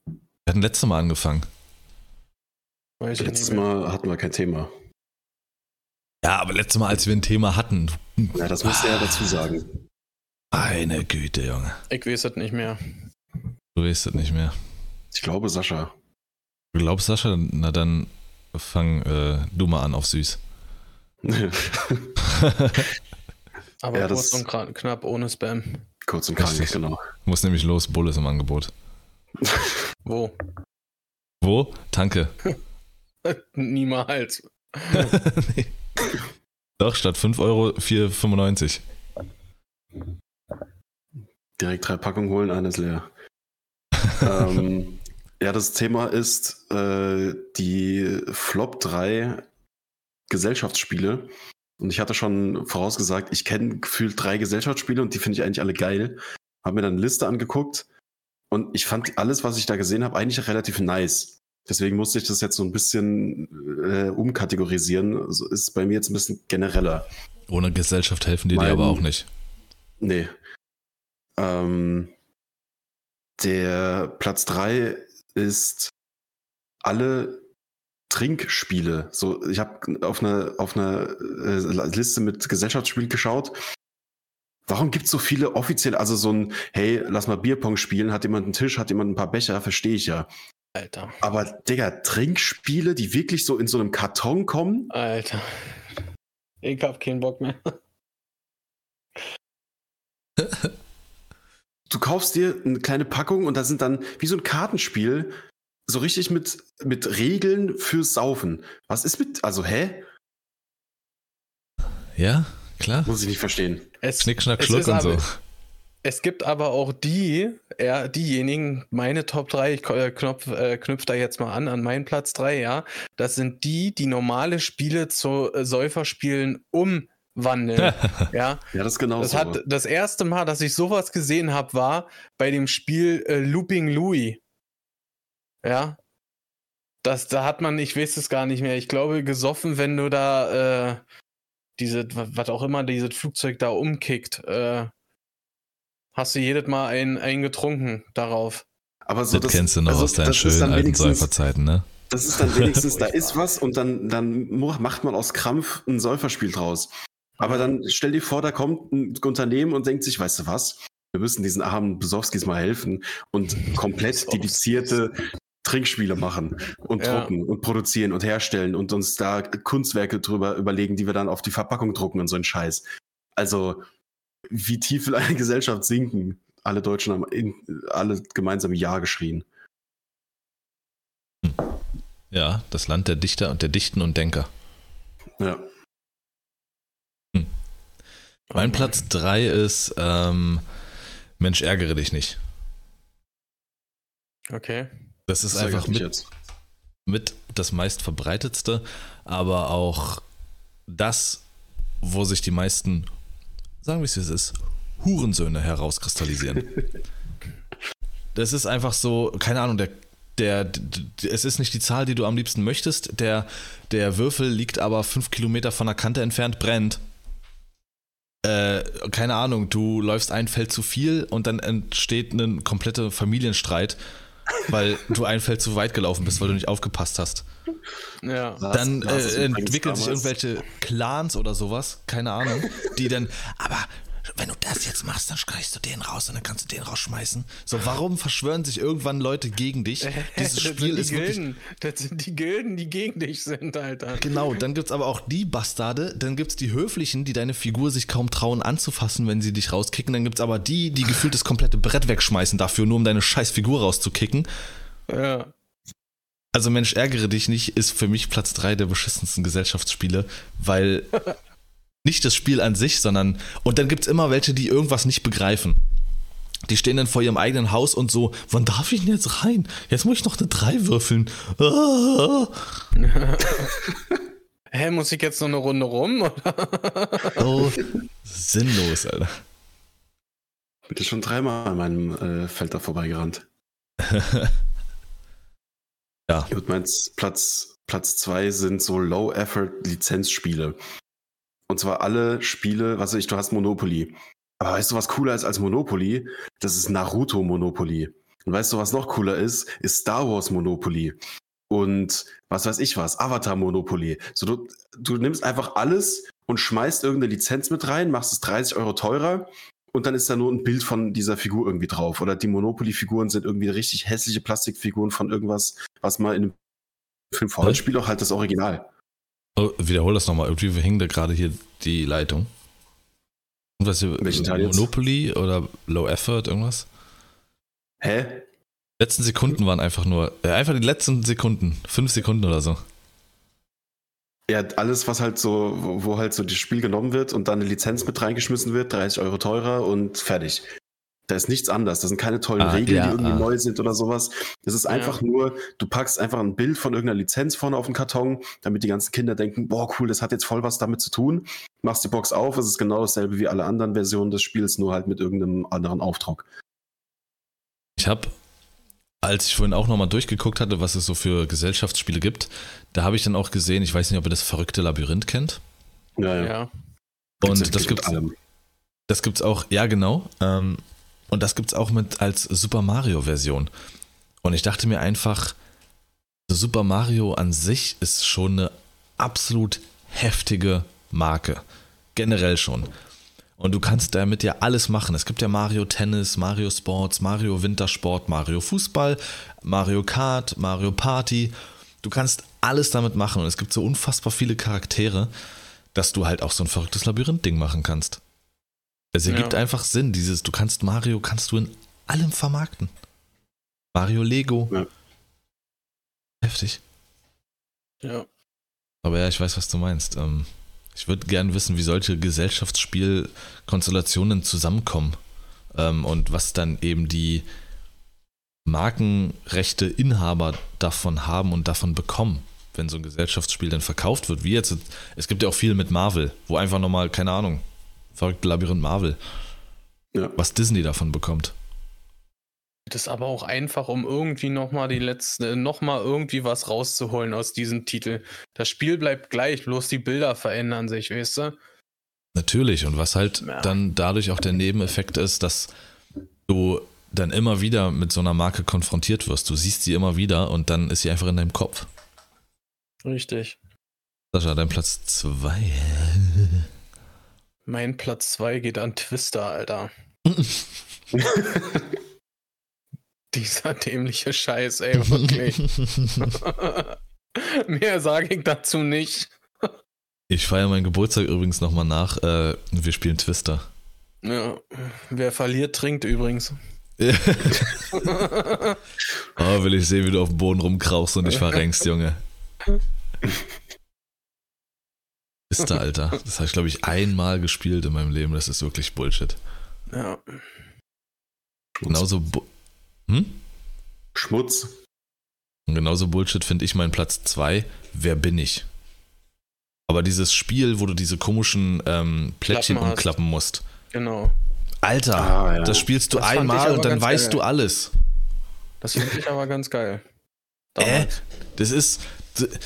wir hatten letztes Mal angefangen. Weiß ich Letztes. Mal hatten wir kein Thema. Ja, aber letztes Mal, als wir ein Thema hatten. Ja, das musst du ja dazu sagen. Meine Güte, Junge. Ich weiß es nicht mehr. Du weißt es nicht mehr. Ich glaube, Sascha. Du glaubst, Sascha? Na dann fang äh, du mal an auf süß. Aber Ja, kurz das- und knapp ohne Spam. Kurz und krank, Richtig. genau. Muss nämlich los, Bull ist im Angebot. Wo? Wo? Tanke. Niemals. nee. Doch, statt 5 Euro 4,95. Direkt drei Packungen holen, eine ist leer. ähm, ja, das Thema ist äh, die Flop 3 Gesellschaftsspiele. Und ich hatte schon vorausgesagt, ich kenne gefühlt drei Gesellschaftsspiele und die finde ich eigentlich alle geil. Habe mir dann eine Liste angeguckt und ich fand alles, was ich da gesehen habe, eigentlich relativ nice. Deswegen musste ich das jetzt so ein bisschen äh, umkategorisieren. So ist bei mir jetzt ein bisschen genereller. Ohne Gesellschaft helfen die dir Mein- aber auch nicht. Nee. Ähm, der Platz 3 ist alle Trinkspiele. So, ich habe auf eine, auf eine äh, Liste mit Gesellschaftsspielen geschaut. Warum gibt es so viele offiziell, also so ein, hey, lass mal Bierpong spielen, hat jemand einen Tisch, hat jemand ein paar Becher, verstehe ich ja. Alter. Aber, Digga, Trinkspiele, die wirklich so in so einem Karton kommen, Alter. Ich hab keinen Bock mehr. Du kaufst dir eine kleine Packung und da sind dann wie so ein Kartenspiel, so richtig mit, mit Regeln fürs Saufen. Was ist mit, also hä? Ja, klar. Muss ich nicht verstehen. Es, Schnick, schnack, es schluck und so. Es gibt aber auch die, ja, diejenigen, meine Top 3, ich äh, knopf, äh, knüpf da jetzt mal an, an meinen Platz 3, ja. Das sind die, die normale Spiele zu äh, Säuferspielen umwandeln. ja. Ja, das ist genau Das so. hat das erste Mal, dass ich sowas gesehen habe, war bei dem Spiel äh, Looping Louis. Ja. Das, da hat man, ich weiß es gar nicht mehr, ich glaube, gesoffen, wenn du da äh, diese, was auch immer, dieses Flugzeug da umkickt, äh, hast du jedes Mal ein, ein getrunken darauf. Aber so das, kennst du noch also aus deinen das schönen alten Säuferzeiten, ne? Das ist dann wenigstens, da ist was und dann, dann macht man aus Krampf ein Säuferspiel draus. Aber dann stell dir vor, da kommt ein Unternehmen und denkt sich, weißt du was? Wir müssen diesen armen Besowskis mal helfen und komplett dedizierte Trinkspiele machen und Ja. drucken und produzieren und herstellen und uns da Kunstwerke drüber überlegen, die wir dann auf die Verpackung drucken und so ein Scheiß. Also, wie tief will eine Gesellschaft sinken? Alle Deutschen haben in, alle gemeinsam Ja geschrien. Ja, das Land der Dichter und der Dichten und Denker. Ja. Mein Platz 3 ist ähm, Mensch, ärgere dich nicht. Okay. Das ist Das einfach mit, jetzt. mit das meistverbreitetste, aber auch das, wo sich die meisten, sagen wir es wie es ist, Hurensöhne herauskristallisieren. das ist einfach so, keine Ahnung, der, der, es ist nicht die Zahl, die du am liebsten möchtest. Der, der Würfel liegt aber fünf Kilometer von der Kante entfernt, brennt. Äh, keine Ahnung, du läufst ein Feld zu viel und dann entsteht ein kompletter Familienstreit, weil du ein Feld zu weit gelaufen bist, weil du nicht aufgepasst hast. Ja. Dann äh, entwickeln sich irgendwelche Clans oder sowas, keine Ahnung, die dann, aber wenn du das jetzt machst, dann schreist du den raus und dann kannst du den rausschmeißen. So, warum verschwören sich irgendwann Leute gegen dich? Dieses das Spiel sind die ist wirklich. Gilden. Das sind die Gilden, die gegen dich sind, Alter. Genau, dann gibt's aber auch die Bastarde, dann gibt's die Höflichen, die deine Figur sich kaum trauen anzufassen, wenn sie dich rauskicken, dann gibt's aber die, die gefühlt das komplette Brett wegschmeißen dafür, nur um deine scheiß Figur rauszukicken. Ja. Also Mensch, ärgere dich nicht, ist für mich Platz 3 der beschissensten Gesellschaftsspiele, weil nicht das Spiel an sich, sondern und dann gibt's immer welche, die irgendwas nicht begreifen. Die stehen dann vor ihrem eigenen Haus und so, wann darf ich denn jetzt rein? Jetzt muss ich noch eine 3 würfeln. Ah. Hä, muss ich jetzt noch eine Runde rum? Oder? So sinnlos, Alter. Bitte schon dreimal an meinem äh, Feld da vorbeigerannt. Ja. Gut, meins Platz, Platz zwei sind so Low-Effort-Lizenzspiele. Und zwar alle Spiele, was weiß ich, du hast Monopoly. Aber weißt du, was cooler ist als Monopoly? Das ist Naruto Monopoly. Und weißt du, was noch cooler ist? Ist Star Wars Monopoly. Und was weiß ich was, Avatar Monopoly. So, du, du nimmst einfach alles und schmeißt irgendeine Lizenz mit rein, machst es 30 Euro teurer und dann ist da nur ein Bild von dieser Figur irgendwie drauf. Oder die Monopoly-Figuren sind irgendwie richtig hässliche Plastikfiguren von irgendwas, was mal in einem Film. Hä? Spiel doch halt das Original. Oh, wiederhol das nochmal. Irgendwie hing da gerade hier die Leitung. Was hier, Welchen Teil jetzt? Monopoly oder Low Effort, irgendwas? Hä? Letzten Sekunden waren einfach nur, äh, einfach die letzten Sekunden, fünf Sekunden oder so. Ja, alles, was halt so, wo halt so das Spiel genommen wird und dann eine Lizenz mit reingeschmissen wird, 30 Euro teurer und fertig. Da ist nichts anders. Das sind keine tollen Ah, Regeln, ja, die irgendwie ah. neu sind oder sowas. Das ist einfach nur, du packst einfach ein Bild von irgendeiner Lizenz vorne auf den Karton, damit die ganzen Kinder denken, boah, cool, das hat jetzt voll was damit zu tun. Machst die Box auf, es ist genau dasselbe wie alle anderen Versionen des Spiels, nur halt mit irgendeinem anderen Aufdruck. Ich habe, als ich vorhin auch nochmal durchgeguckt hatte, was es so für Gesellschaftsspiele gibt, da habe ich dann auch gesehen, ich weiß nicht, ob ihr das verrückte Labyrinth kennt. Ja, Ja. Und Gibt's das gibt's, allem. das gibt's auch, ja genau. Ähm, und das gibt's auch mit als Super Mario Version. Und ich dachte mir einfach, Super Mario an sich ist schon eine absolut heftige Marke. Generell schon. Und du kannst damit ja alles machen. Es gibt ja Mario Tennis, Mario Sports, Mario Wintersport, Mario Fußball, Mario Kart, Mario Party. Du kannst alles damit machen und es gibt so unfassbar viele Charaktere, dass du halt auch so ein verrücktes Labyrinth-Ding machen kannst. Es ergibt Ja. einfach Sinn. Dieses, du kannst Mario, kannst du in allem vermarkten. Mario Lego. Ja. Heftig. Ja. Aber ja, ich weiß, was du meinst. Ähm, ich würde gern wissen, wie solche Gesellschaftsspielkonstellationen zusammenkommen ähm, und was dann eben die Markenrechte Inhaber davon haben und davon bekommen, wenn so ein Gesellschaftsspiel dann verkauft wird. Wie jetzt, es gibt ja auch viel mit Marvel, wo einfach nochmal, keine Ahnung, verrückte Labyrinth Marvel, Ja. was Disney davon bekommt. Das ist aber auch einfach, um irgendwie nochmal die letzte, nochmal irgendwie was rauszuholen aus diesem Titel. Das Spiel bleibt gleich, bloß die Bilder verändern sich, weißt du? Natürlich. Und was halt Ja. dann dadurch auch der Nebeneffekt ist, dass du dann immer wieder mit so einer Marke konfrontiert wirst. Du siehst sie immer wieder und dann ist sie einfach in deinem Kopf. Richtig. Sascha, dein Platz 2. Mein Platz 2 geht an Twister, Alter. Dieser dämliche Scheiß, ey, wirklich. Mehr sage ich dazu nicht. Ich feiere meinen Geburtstag übrigens nochmal nach. Äh, wir spielen Twister. Ja. Wer verliert, trinkt übrigens. oh, will ich sehen, wie du auf dem Boden rumkrauchst und dich verrenkst, Junge. Twister, Alter. Das habe ich, glaube ich, einmal gespielt in meinem Leben. Das ist wirklich Bullshit. ja. Genauso. Bu hm? Schmutz. Und genauso Bullshit finde ich meinen Platz 2. Wer bin ich? Aber dieses Spiel, wo du diese komischen ähm, Plättchen Klappen hast. umklappen musst. Genau. Alter, Ah, ja. das spielst du Das einmal und dann weißt geil. du alles. Das finde ich aber ganz geil. Äh? Damals. Das ist,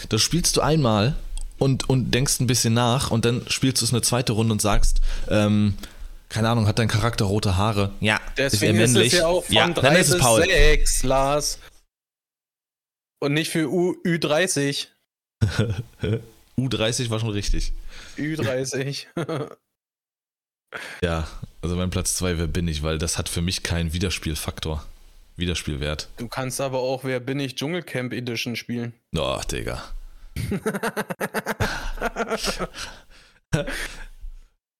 das spielst du einmal und, und denkst ein bisschen nach und dann spielst du es eine zweite Runde und sagst, ähm, keine Ahnung, hat dein Charakter rote Haare? Ja. Deswegen ist er ist, männlich? es ja auch von ja, 3 dann ist es bis Paul. 6, Lars. Und nicht für U Ü30. U30 war schon richtig. Ü30. Ja, also mein Platz 2, wer bin ich, weil das hat für mich keinen Wiederspielfaktor. Wiederspielwert. du kannst aber auch Wer bin ich Dschungelcamp Edition spielen. Oh, Digga.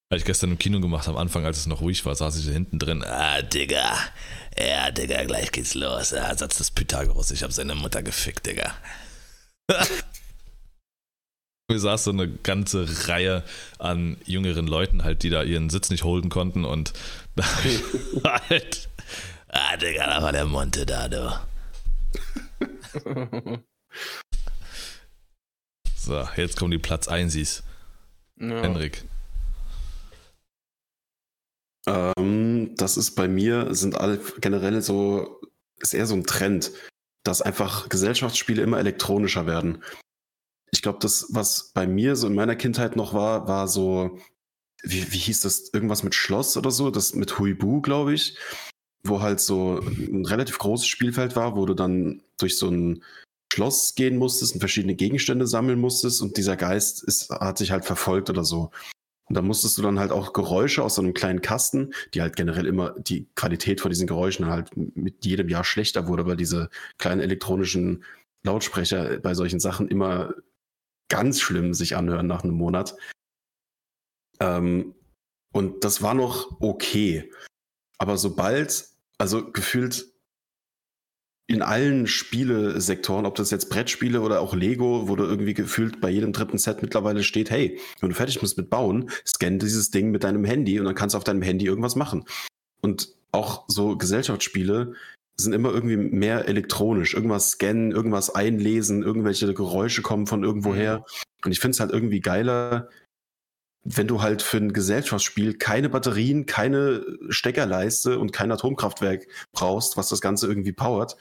Habe ich gestern im Kino gemacht, am Anfang, als es noch ruhig war, saß ich da hinten drin. Ah, Digga. Ja, Digga, gleich geht's los. Ja, Satz des Pythagoras, ich hab seine Mutter gefickt, Digga. Wir saß so eine ganze Reihe an jüngeren Leuten halt, die da ihren Sitz nicht holden konnten und da halt. Ah, Digga, da war der Monte da, du. So, jetzt kommen die Platz 1 ja. Henrik. Ähm, das ist bei mir, sind alle generell so, ist eher so ein Trend, dass einfach Gesellschaftsspiele immer elektronischer werden. Ich glaube, das, was bei mir so in meiner Kindheit noch war, war so, wie, wie hieß das, irgendwas mit Schloss oder so, das mit Huibu, glaube ich, wo halt so ein relativ großes Spielfeld war, wo du dann durch so ein Schloss gehen musstest und verschiedene Gegenstände sammeln musstest und dieser Geist ist, hat sich halt verfolgt oder so. Und da musstest du dann halt auch Geräusche aus so einem kleinen Kasten, die halt generell immer die Qualität von diesen Geräuschen halt mit jedem Jahr schlechter wurde, weil diese kleinen elektronischen Lautsprecher bei solchen Sachen immer ganz schlimm sich anhören nach einem Monat. Ähm, und das war noch okay. Aber sobald, also gefühlt in allen Spielesektoren, ob das jetzt Brettspiele oder auch Lego, wo du irgendwie gefühlt bei jedem dritten Set mittlerweile steht, hey, wenn du fertig bist mit Bauen, scanne dieses Ding mit deinem Handy und dann kannst du auf deinem Handy irgendwas machen. Und auch so Gesellschaftsspiele sind immer irgendwie mehr elektronisch. Irgendwas scannen, irgendwas einlesen, irgendwelche Geräusche kommen von irgendwoher. Und ich finde es halt irgendwie geiler, wenn du halt für ein Gesellschaftsspiel keine Batterien, keine Steckerleiste und kein Atomkraftwerk brauchst, was das Ganze irgendwie powert,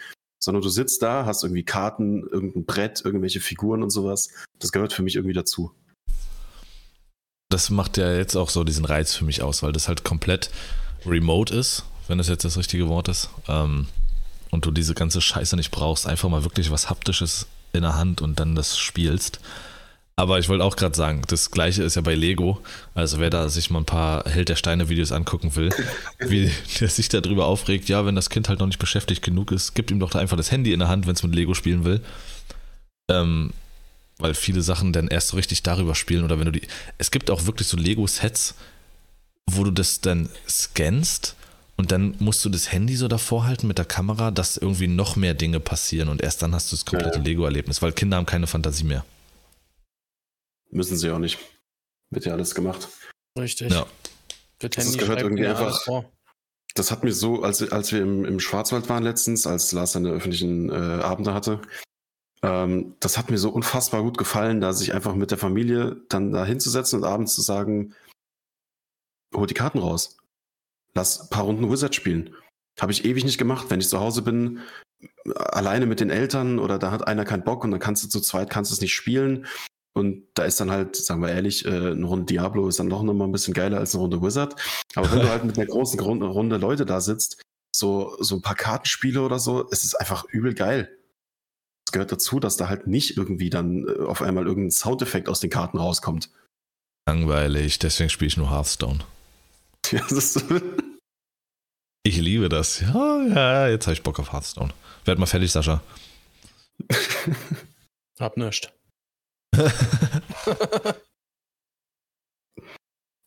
sondern du sitzt da, hast irgendwie Karten, irgendein Brett, irgendwelche Figuren und sowas. Das gehört für mich irgendwie dazu. Das macht ja jetzt auch so diesen Reiz für mich aus, weil das halt komplett remote ist, wenn das jetzt das richtige Wort ist. Ähm, und du diese ganze Scheiße nicht brauchst, einfach mal wirklich was Haptisches in der Hand und dann das spielst. Aber ich wollte auch gerade sagen, das gleiche ist ja bei Lego. Also wer da sich mal ein paar Held der Steine-Videos angucken will, wie der sich darüber aufregt, ja, wenn das Kind halt noch nicht beschäftigt genug ist, gibt ihm doch einfach das Handy in der Hand, wenn es mit Lego spielen will. Ähm, weil viele Sachen dann erst so richtig darüber spielen oder wenn du die. Es gibt auch wirklich so Lego-Sets, wo du das dann scannst und dann musst du das Handy so davor halten mit der Kamera, dass irgendwie noch mehr Dinge passieren und erst dann hast du das komplette. Lego-Erlebnis, weil Kinder haben keine Fantasie mehr. Müssen sie auch nicht. Wird ja alles gemacht. Richtig. Ja. Das Das Handy gehört irgendwie einfach- vor. Das hat mir so, als, als wir im, im Schwarzwald waren letztens, als Lars seine öffentlichen äh, Abende hatte, ähm, das hat mir so unfassbar gut gefallen, da sich einfach mit der Familie dann da hinzusetzen und abends zu sagen, hol die Karten raus. Lass ein paar Runden Wizard spielen. Habe ich ewig nicht gemacht, wenn ich zu Hause bin, alleine mit den Eltern oder da hat einer keinen Bock und dann kannst du zu zweit kannst du es nicht spielen. Und da ist dann halt, sagen wir ehrlich, äh, eine Runde Diablo ist dann doch nochmal ein bisschen geiler als eine Runde Wizard. Aber wenn du halt mit einer großen Runde Leute da sitzt, so, so ein paar Kartenspiele oder so, es ist einfach übel geil. Es gehört dazu, dass da halt nicht irgendwie dann äh, auf einmal irgendein Soundeffekt aus den Karten rauskommt. Langweilig, deswegen spiele ich nur Hearthstone. Ja, das ist, Ich liebe das. Ja, ja, jetzt habe ich Bock auf Hearthstone. Werd mal fertig, Sascha. Hab nischt.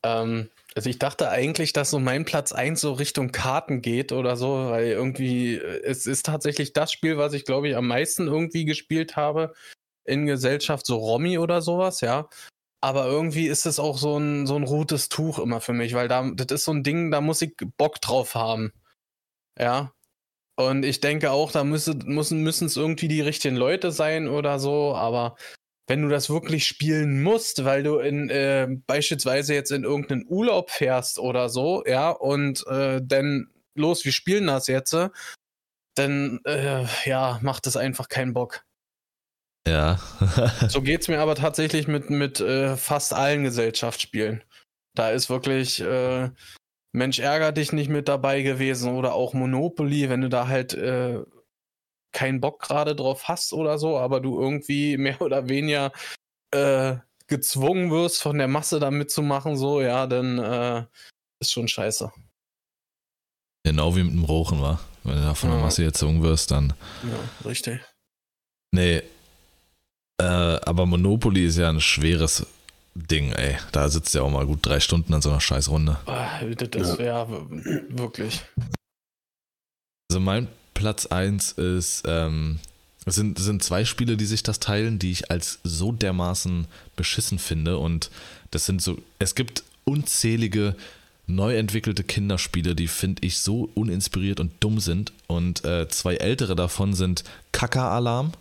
ähm, also ich dachte eigentlich, dass so mein Platz 1 so Richtung Karten geht oder so, weil irgendwie, äh, es ist tatsächlich das Spiel, was ich glaube ich am meisten irgendwie gespielt habe in Gesellschaft, so Romy oder sowas, ja. Aber irgendwie ist es auch so ein, so ein rotes Tuch immer für mich, weil da, das ist so ein Ding, da muss ich Bock drauf haben. Ja. Und ich denke auch, da müsse, müssen es irgendwie die richtigen Leute sein oder so, aber wenn du das wirklich spielen musst, weil du in äh, beispielsweise jetzt in irgendeinen Urlaub fährst oder so, ja, und äh, dann los, wir spielen das jetzt, dann äh, ja, macht es einfach keinen Bock. Ja. so geht es mir aber tatsächlich mit, mit äh, fast allen Gesellschaftsspielen. Da ist wirklich äh, Mensch ärger dich nicht mit dabei gewesen oder auch Monopoly, wenn du da halt äh, keinen Bock gerade drauf hast oder so, aber du irgendwie mehr oder weniger äh, gezwungen wirst, von der Masse da mitzumachen, so, ja, dann äh, ist schon scheiße. Genau wie mit dem Rauchen war. Wenn du da von der Masse gezwungen wirst, dann. Ja, richtig. Nee. Äh, aber Monopoly ist ja ein schweres Ding, ey. Da sitzt ja auch mal gut drei Stunden an so einer Scheißrunde. Ah, das wäre ja. wirklich. Also mein Platz 1 ist, ähm, es sind, sind zwei Spiele, die sich das teilen, die ich als so dermaßen beschissen finde. Und das sind so, es gibt unzählige neu entwickelte Kinderspiele, die finde ich so uninspiriert und dumm sind. Und äh, zwei ältere davon sind Kaka-Alarm.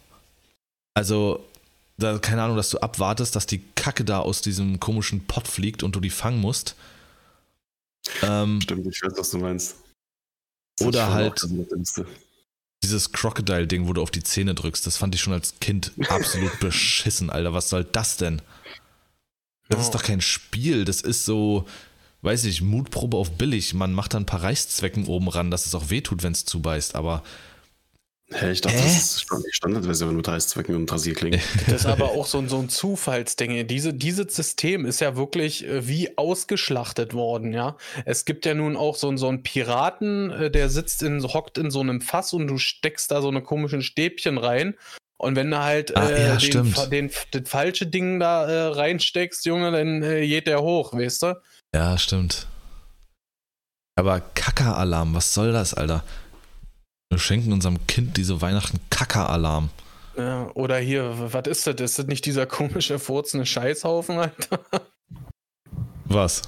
Also da, keine Ahnung, dass du abwartest, dass die Kacke da aus diesem komischen Pott fliegt und du die fangen musst. Ähm, Stimmt, ich weiß, was du meinst. Das oder halt dieses Crocodile-Ding, wo du auf die Zähne drückst, das fand ich schon als Kind absolut beschissen, Alter. Was soll das denn? Das oh. ist doch kein Spiel, das ist so, weiß ich, Mutprobe auf billig. Man macht da ein paar Reißzwecken oben ran, dass es auch wehtut, wenn es zubeißt, aber Hä, ich dachte, äh? das ist die Standardversion mit Reißzwecken und Rasierklingen. Das ist aber auch so, so ein Zufallsding. Diese, dieses System ist ja wirklich äh, wie ausgeschlachtet worden, ja. Es gibt ja nun auch so, so einen Piraten, äh, der sitzt in, hockt in so einem Fass und du steckst da so eine komischen Stäbchen rein. Und wenn du halt ah, äh, ja, den, den, den, falsche Ding da äh, reinsteckst, Junge, dann äh, geht der hoch, weißt du? Ja, stimmt. Aber Kaka-Alarm, was soll das, Alter? Wir schenken unserem Kind diese Weihnachten Kaka-Alarm. Ja, oder hier, was ist das? Ist das nicht dieser komische, furzende Scheißhaufen, Alter? Was?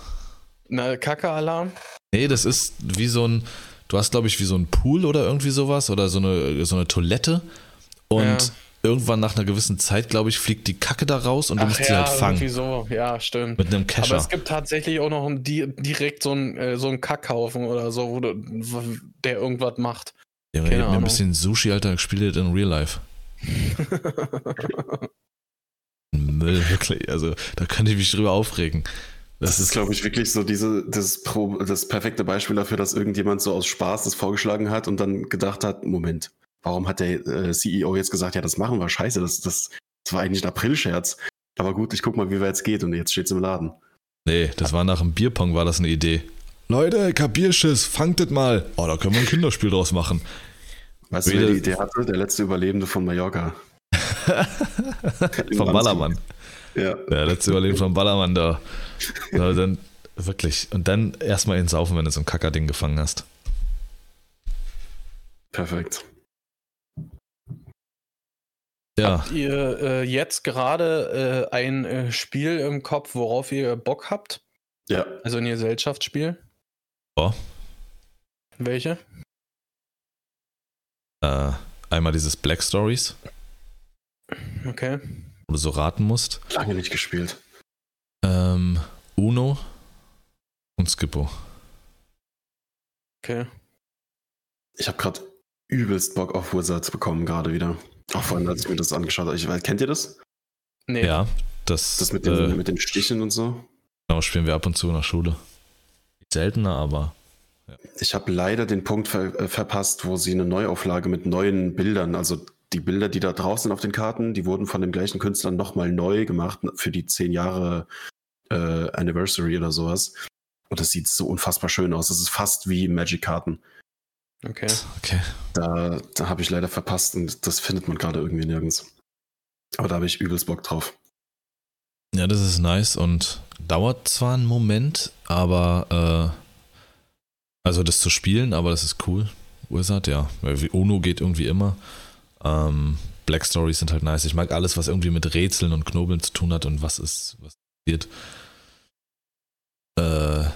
Na, Kaka-Alarm? Nee, das ist wie so ein, du hast, glaube ich, wie so ein Pool oder irgendwie sowas oder so eine, so eine Toilette und ja. irgendwann nach einer gewissen Zeit, glaube ich, fliegt die Kacke da raus und du Ach musst ja, sie halt fangen. Irgendwie so, ja, stimmt. Mit einem Kescher. Aber es gibt tatsächlich auch noch ein, direkt so einen, äh, so einen Kackhaufen oder so, wo du, der irgendwas macht. Ja, ich hab mir ein bisschen Sushi, Alter, gespielt in Real Life. Müll, wirklich. Also, da könnte ich mich drüber aufregen. Das, das ist, glaube ich, wirklich so diese, das, Pro, das perfekte Beispiel dafür, dass irgendjemand so aus Spaß das vorgeschlagen hat und dann gedacht hat, Moment, warum hat der äh, CEO jetzt gesagt, ja, das machen wir, scheiße, das, das, das war eigentlich ein April-Scherz. Aber gut, ich guck mal, wie weit es geht und jetzt steht's im Laden. Nee, das war nach dem Bierpong, war das eine Idee. Leute, Kapierschiss, fangt das mal. Oh, da können wir ein Kinderspiel draus machen. Weißt du, wer die Idee hatte? Der letzte Überlebende von Mallorca. vom Ballermann. Ja. Der letzte Überlebende vom Ballermann da. Ja, dann, wirklich. Und dann erstmal ins Saufen, wenn du so ein Kackerding gefangen hast. Perfekt. Ja. Habt ihr äh, jetzt gerade äh, ein äh, Spiel im Kopf, worauf ihr Bock habt? Ja. Also ein Gesellschaftsspiel? Ja. Welche? Äh, einmal dieses Black Stories. Okay. Wo du so raten musst. Lange nicht gespielt. Ähm, Uno und Skippo. Okay. Ich habe gerade übelst Bock auf Wizards bekommen, gerade wieder. Auch vorhin, als ich mir das angeschaut habe. Ich, kennt ihr das? Nee. Ja, das. Das mit den, äh, mit den Stichen und so? Genau, spielen wir ab und zu in der Schule. Seltener, aber. Ja. Ich habe leider den Punkt ver äh, verpasst, wo sie eine Neuauflage mit neuen Bildern, also die Bilder, die da draußen auf den Karten, die wurden von dem gleichen Künstler nochmal neu gemacht für die 10 Jahre äh, Anniversary oder sowas. Und das sieht so unfassbar schön aus. Das ist fast wie Magic-Karten. Okay. okay. Da, da habe ich leider verpasst und das findet man gerade irgendwie nirgends. Aber da habe ich übelst Bock drauf. Ja, das ist nice und dauert zwar einen Moment, aber äh, also das zu spielen, aber das ist cool. Wizard, ja. Uno geht irgendwie immer. Ähm, Black Stories sind halt nice. Ich mag alles, was irgendwie mit Rätseln und Knobeln zu tun hat und was ist, was passiert. Äh,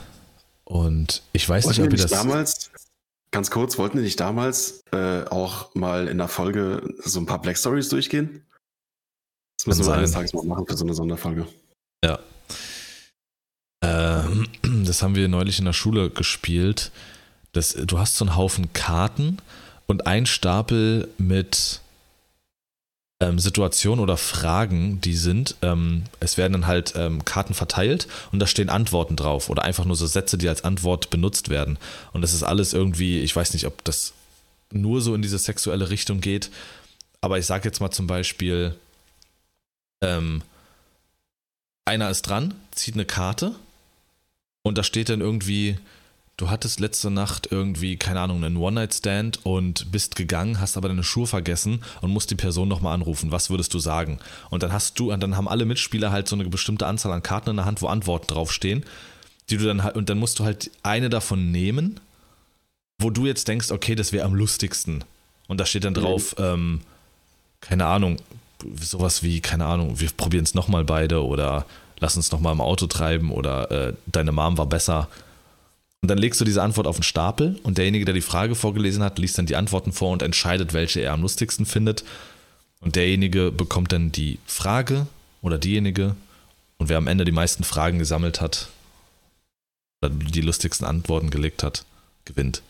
und ich weiß nicht, ob ihr das. damals Ganz kurz, wollten die nicht damals äh, auch mal in der Folge so ein paar Black Stories durchgehen? Das müssen wir eines. Tages mal machen für so eine Sonderfolge. Ja. Ähm, das haben wir neulich in der Schule gespielt. Das, du hast so einen Haufen Karten und einen Stapel mit ähm, Situationen oder Fragen, die sind, ähm, es werden dann halt ähm, Karten verteilt und da stehen Antworten drauf oder einfach nur so Sätze, die als Antwort benutzt werden. Und das ist alles irgendwie, ich weiß nicht, ob das nur so in diese sexuelle Richtung geht, aber ich sage jetzt mal zum Beispiel, ähm, einer ist dran, zieht eine Karte und da steht dann irgendwie, du hattest letzte Nacht irgendwie, keine Ahnung, einen One-Night-Stand und bist gegangen, hast aber deine Schuhe vergessen und musst die Person nochmal anrufen. Was würdest du sagen? Und dann hast du, und dann haben alle Mitspieler halt so eine bestimmte Anzahl an Karten in der Hand, wo Antworten draufstehen, die du dann halt, und dann musst du halt eine davon nehmen, wo du jetzt denkst, okay, das wäre am lustigsten. Und da steht dann drauf, ähm, keine Ahnung, sowas wie, keine Ahnung, wir probieren es nochmal beide oder lass uns nochmal im Auto treiben oder äh, deine Mom war besser. Und dann legst du diese Antwort auf den Stapel und derjenige, der die Frage vorgelesen hat, liest dann die Antworten vor und entscheidet, welche er am lustigsten findet. Und derjenige bekommt dann die Frage oder diejenige und wer am Ende die meisten Fragen gesammelt hat oder die lustigsten Antworten gelegt hat, gewinnt.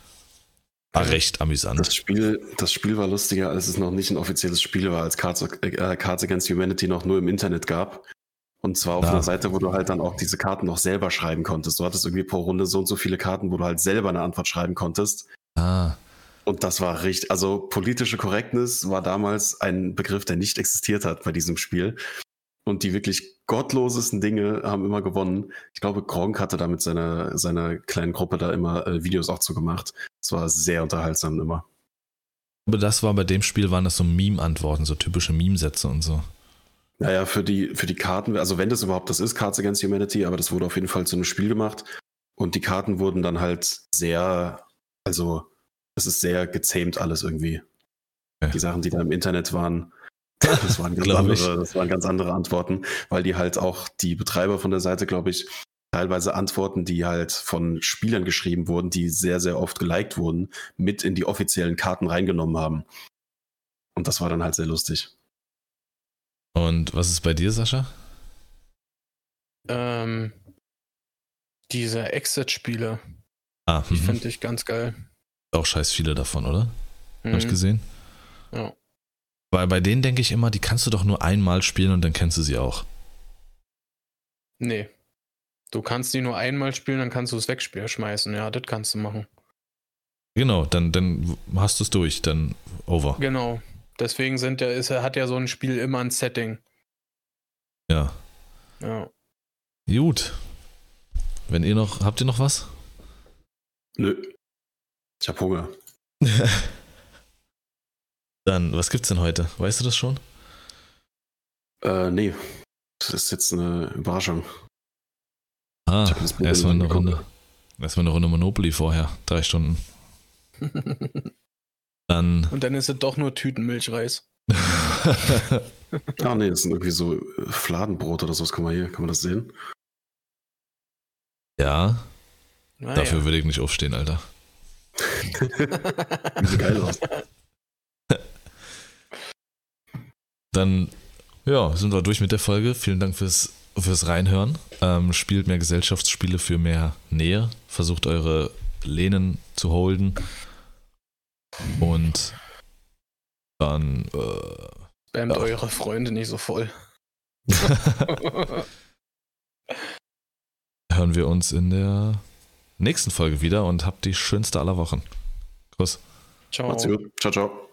War recht amüsant. Das Spiel, das Spiel war lustiger, als es noch nicht ein offizielles Spiel war, als Cards, äh, Cards Against Humanity noch nur im Internet gab. Und zwar auf Ah. einer Seite, wo du halt dann auch diese Karten noch selber schreiben konntest. Du hattest irgendwie pro Runde so und so viele Karten, wo du halt selber eine Antwort schreiben konntest. Ah, Und das war richtig, also politische Correctness war damals ein Begriff, der nicht existiert hat bei diesem Spiel. Und die wirklich gottlosesten Dinge haben immer gewonnen. Ich glaube, Gronk hatte da mit seiner, seiner kleinen Gruppe da immer äh, Videos auch zu gemacht. Es war sehr unterhaltsam immer. aber das war bei dem Spiel, waren das so Meme-Antworten, so typische Meme-Sätze und so. Naja, für die, für die Karten, also wenn das überhaupt das ist, Cards Against Humanity, aber das wurde auf jeden Fall zu einem Spiel gemacht. Und die Karten wurden dann halt sehr, also es ist sehr gezähmt alles irgendwie. Ja. Die Sachen, die da im Internet waren, das waren, ganz andere, das waren ganz andere Antworten, weil die halt auch die Betreiber von der Seite, glaube ich, teilweise Antworten, die halt von Spielern geschrieben wurden, die sehr, sehr oft geliked wurden, mit in die offiziellen Karten reingenommen haben. Und das war dann halt sehr lustig. Und was ist bei dir, Sascha? Ähm, diese Exit-Spiele, Ah, die mhm. finde ich ganz geil. auch scheiß viele davon, oder? Hab ich Mhm. gesehen. Ja. Weil bei denen denke ich immer, die kannst du doch nur einmal spielen und dann kennst du sie auch. Nee. Du kannst die nur einmal spielen, dann kannst du es wegschmeißen. Ja, das kannst du machen. Genau, dann, dann hast du es durch, dann over. Genau. Deswegen sind ja, ist, hat ja so ein Spiel immer ein Setting. Ja. Ja. Gut. Wenn ihr noch, habt ihr noch was? Nö. Ich hab Hunger. Dann, was gibt's denn heute? Weißt du das schon? Äh, nee. Das ist jetzt eine Überraschung. Ah, erstmal eine. Runde. Erstmal eine Runde Monopoly vorher. Drei Stunden. Dann. Und dann ist es doch nur Tütenmilchreis. Ah, nee, das sind irgendwie so äh, Fladenbrot oder so. Guck mal hier, kann man das sehen? ja, Naja. dafür würde ich nicht aufstehen, Alter. Sieht so geil aus. Dann, ja, sind wir durch mit der Folge. Vielen Dank fürs, fürs Reinhören. Ähm, spielt mehr Gesellschaftsspiele für mehr Nähe. Versucht eure Lehnen zu holden. Und dann äh, Spamt Ja. eure Freunde nicht so voll. hören wir uns in der nächsten Folge wieder und habt die schönste aller Wochen. Kuss. Ciao. Macht's gut. Ciao, ciao.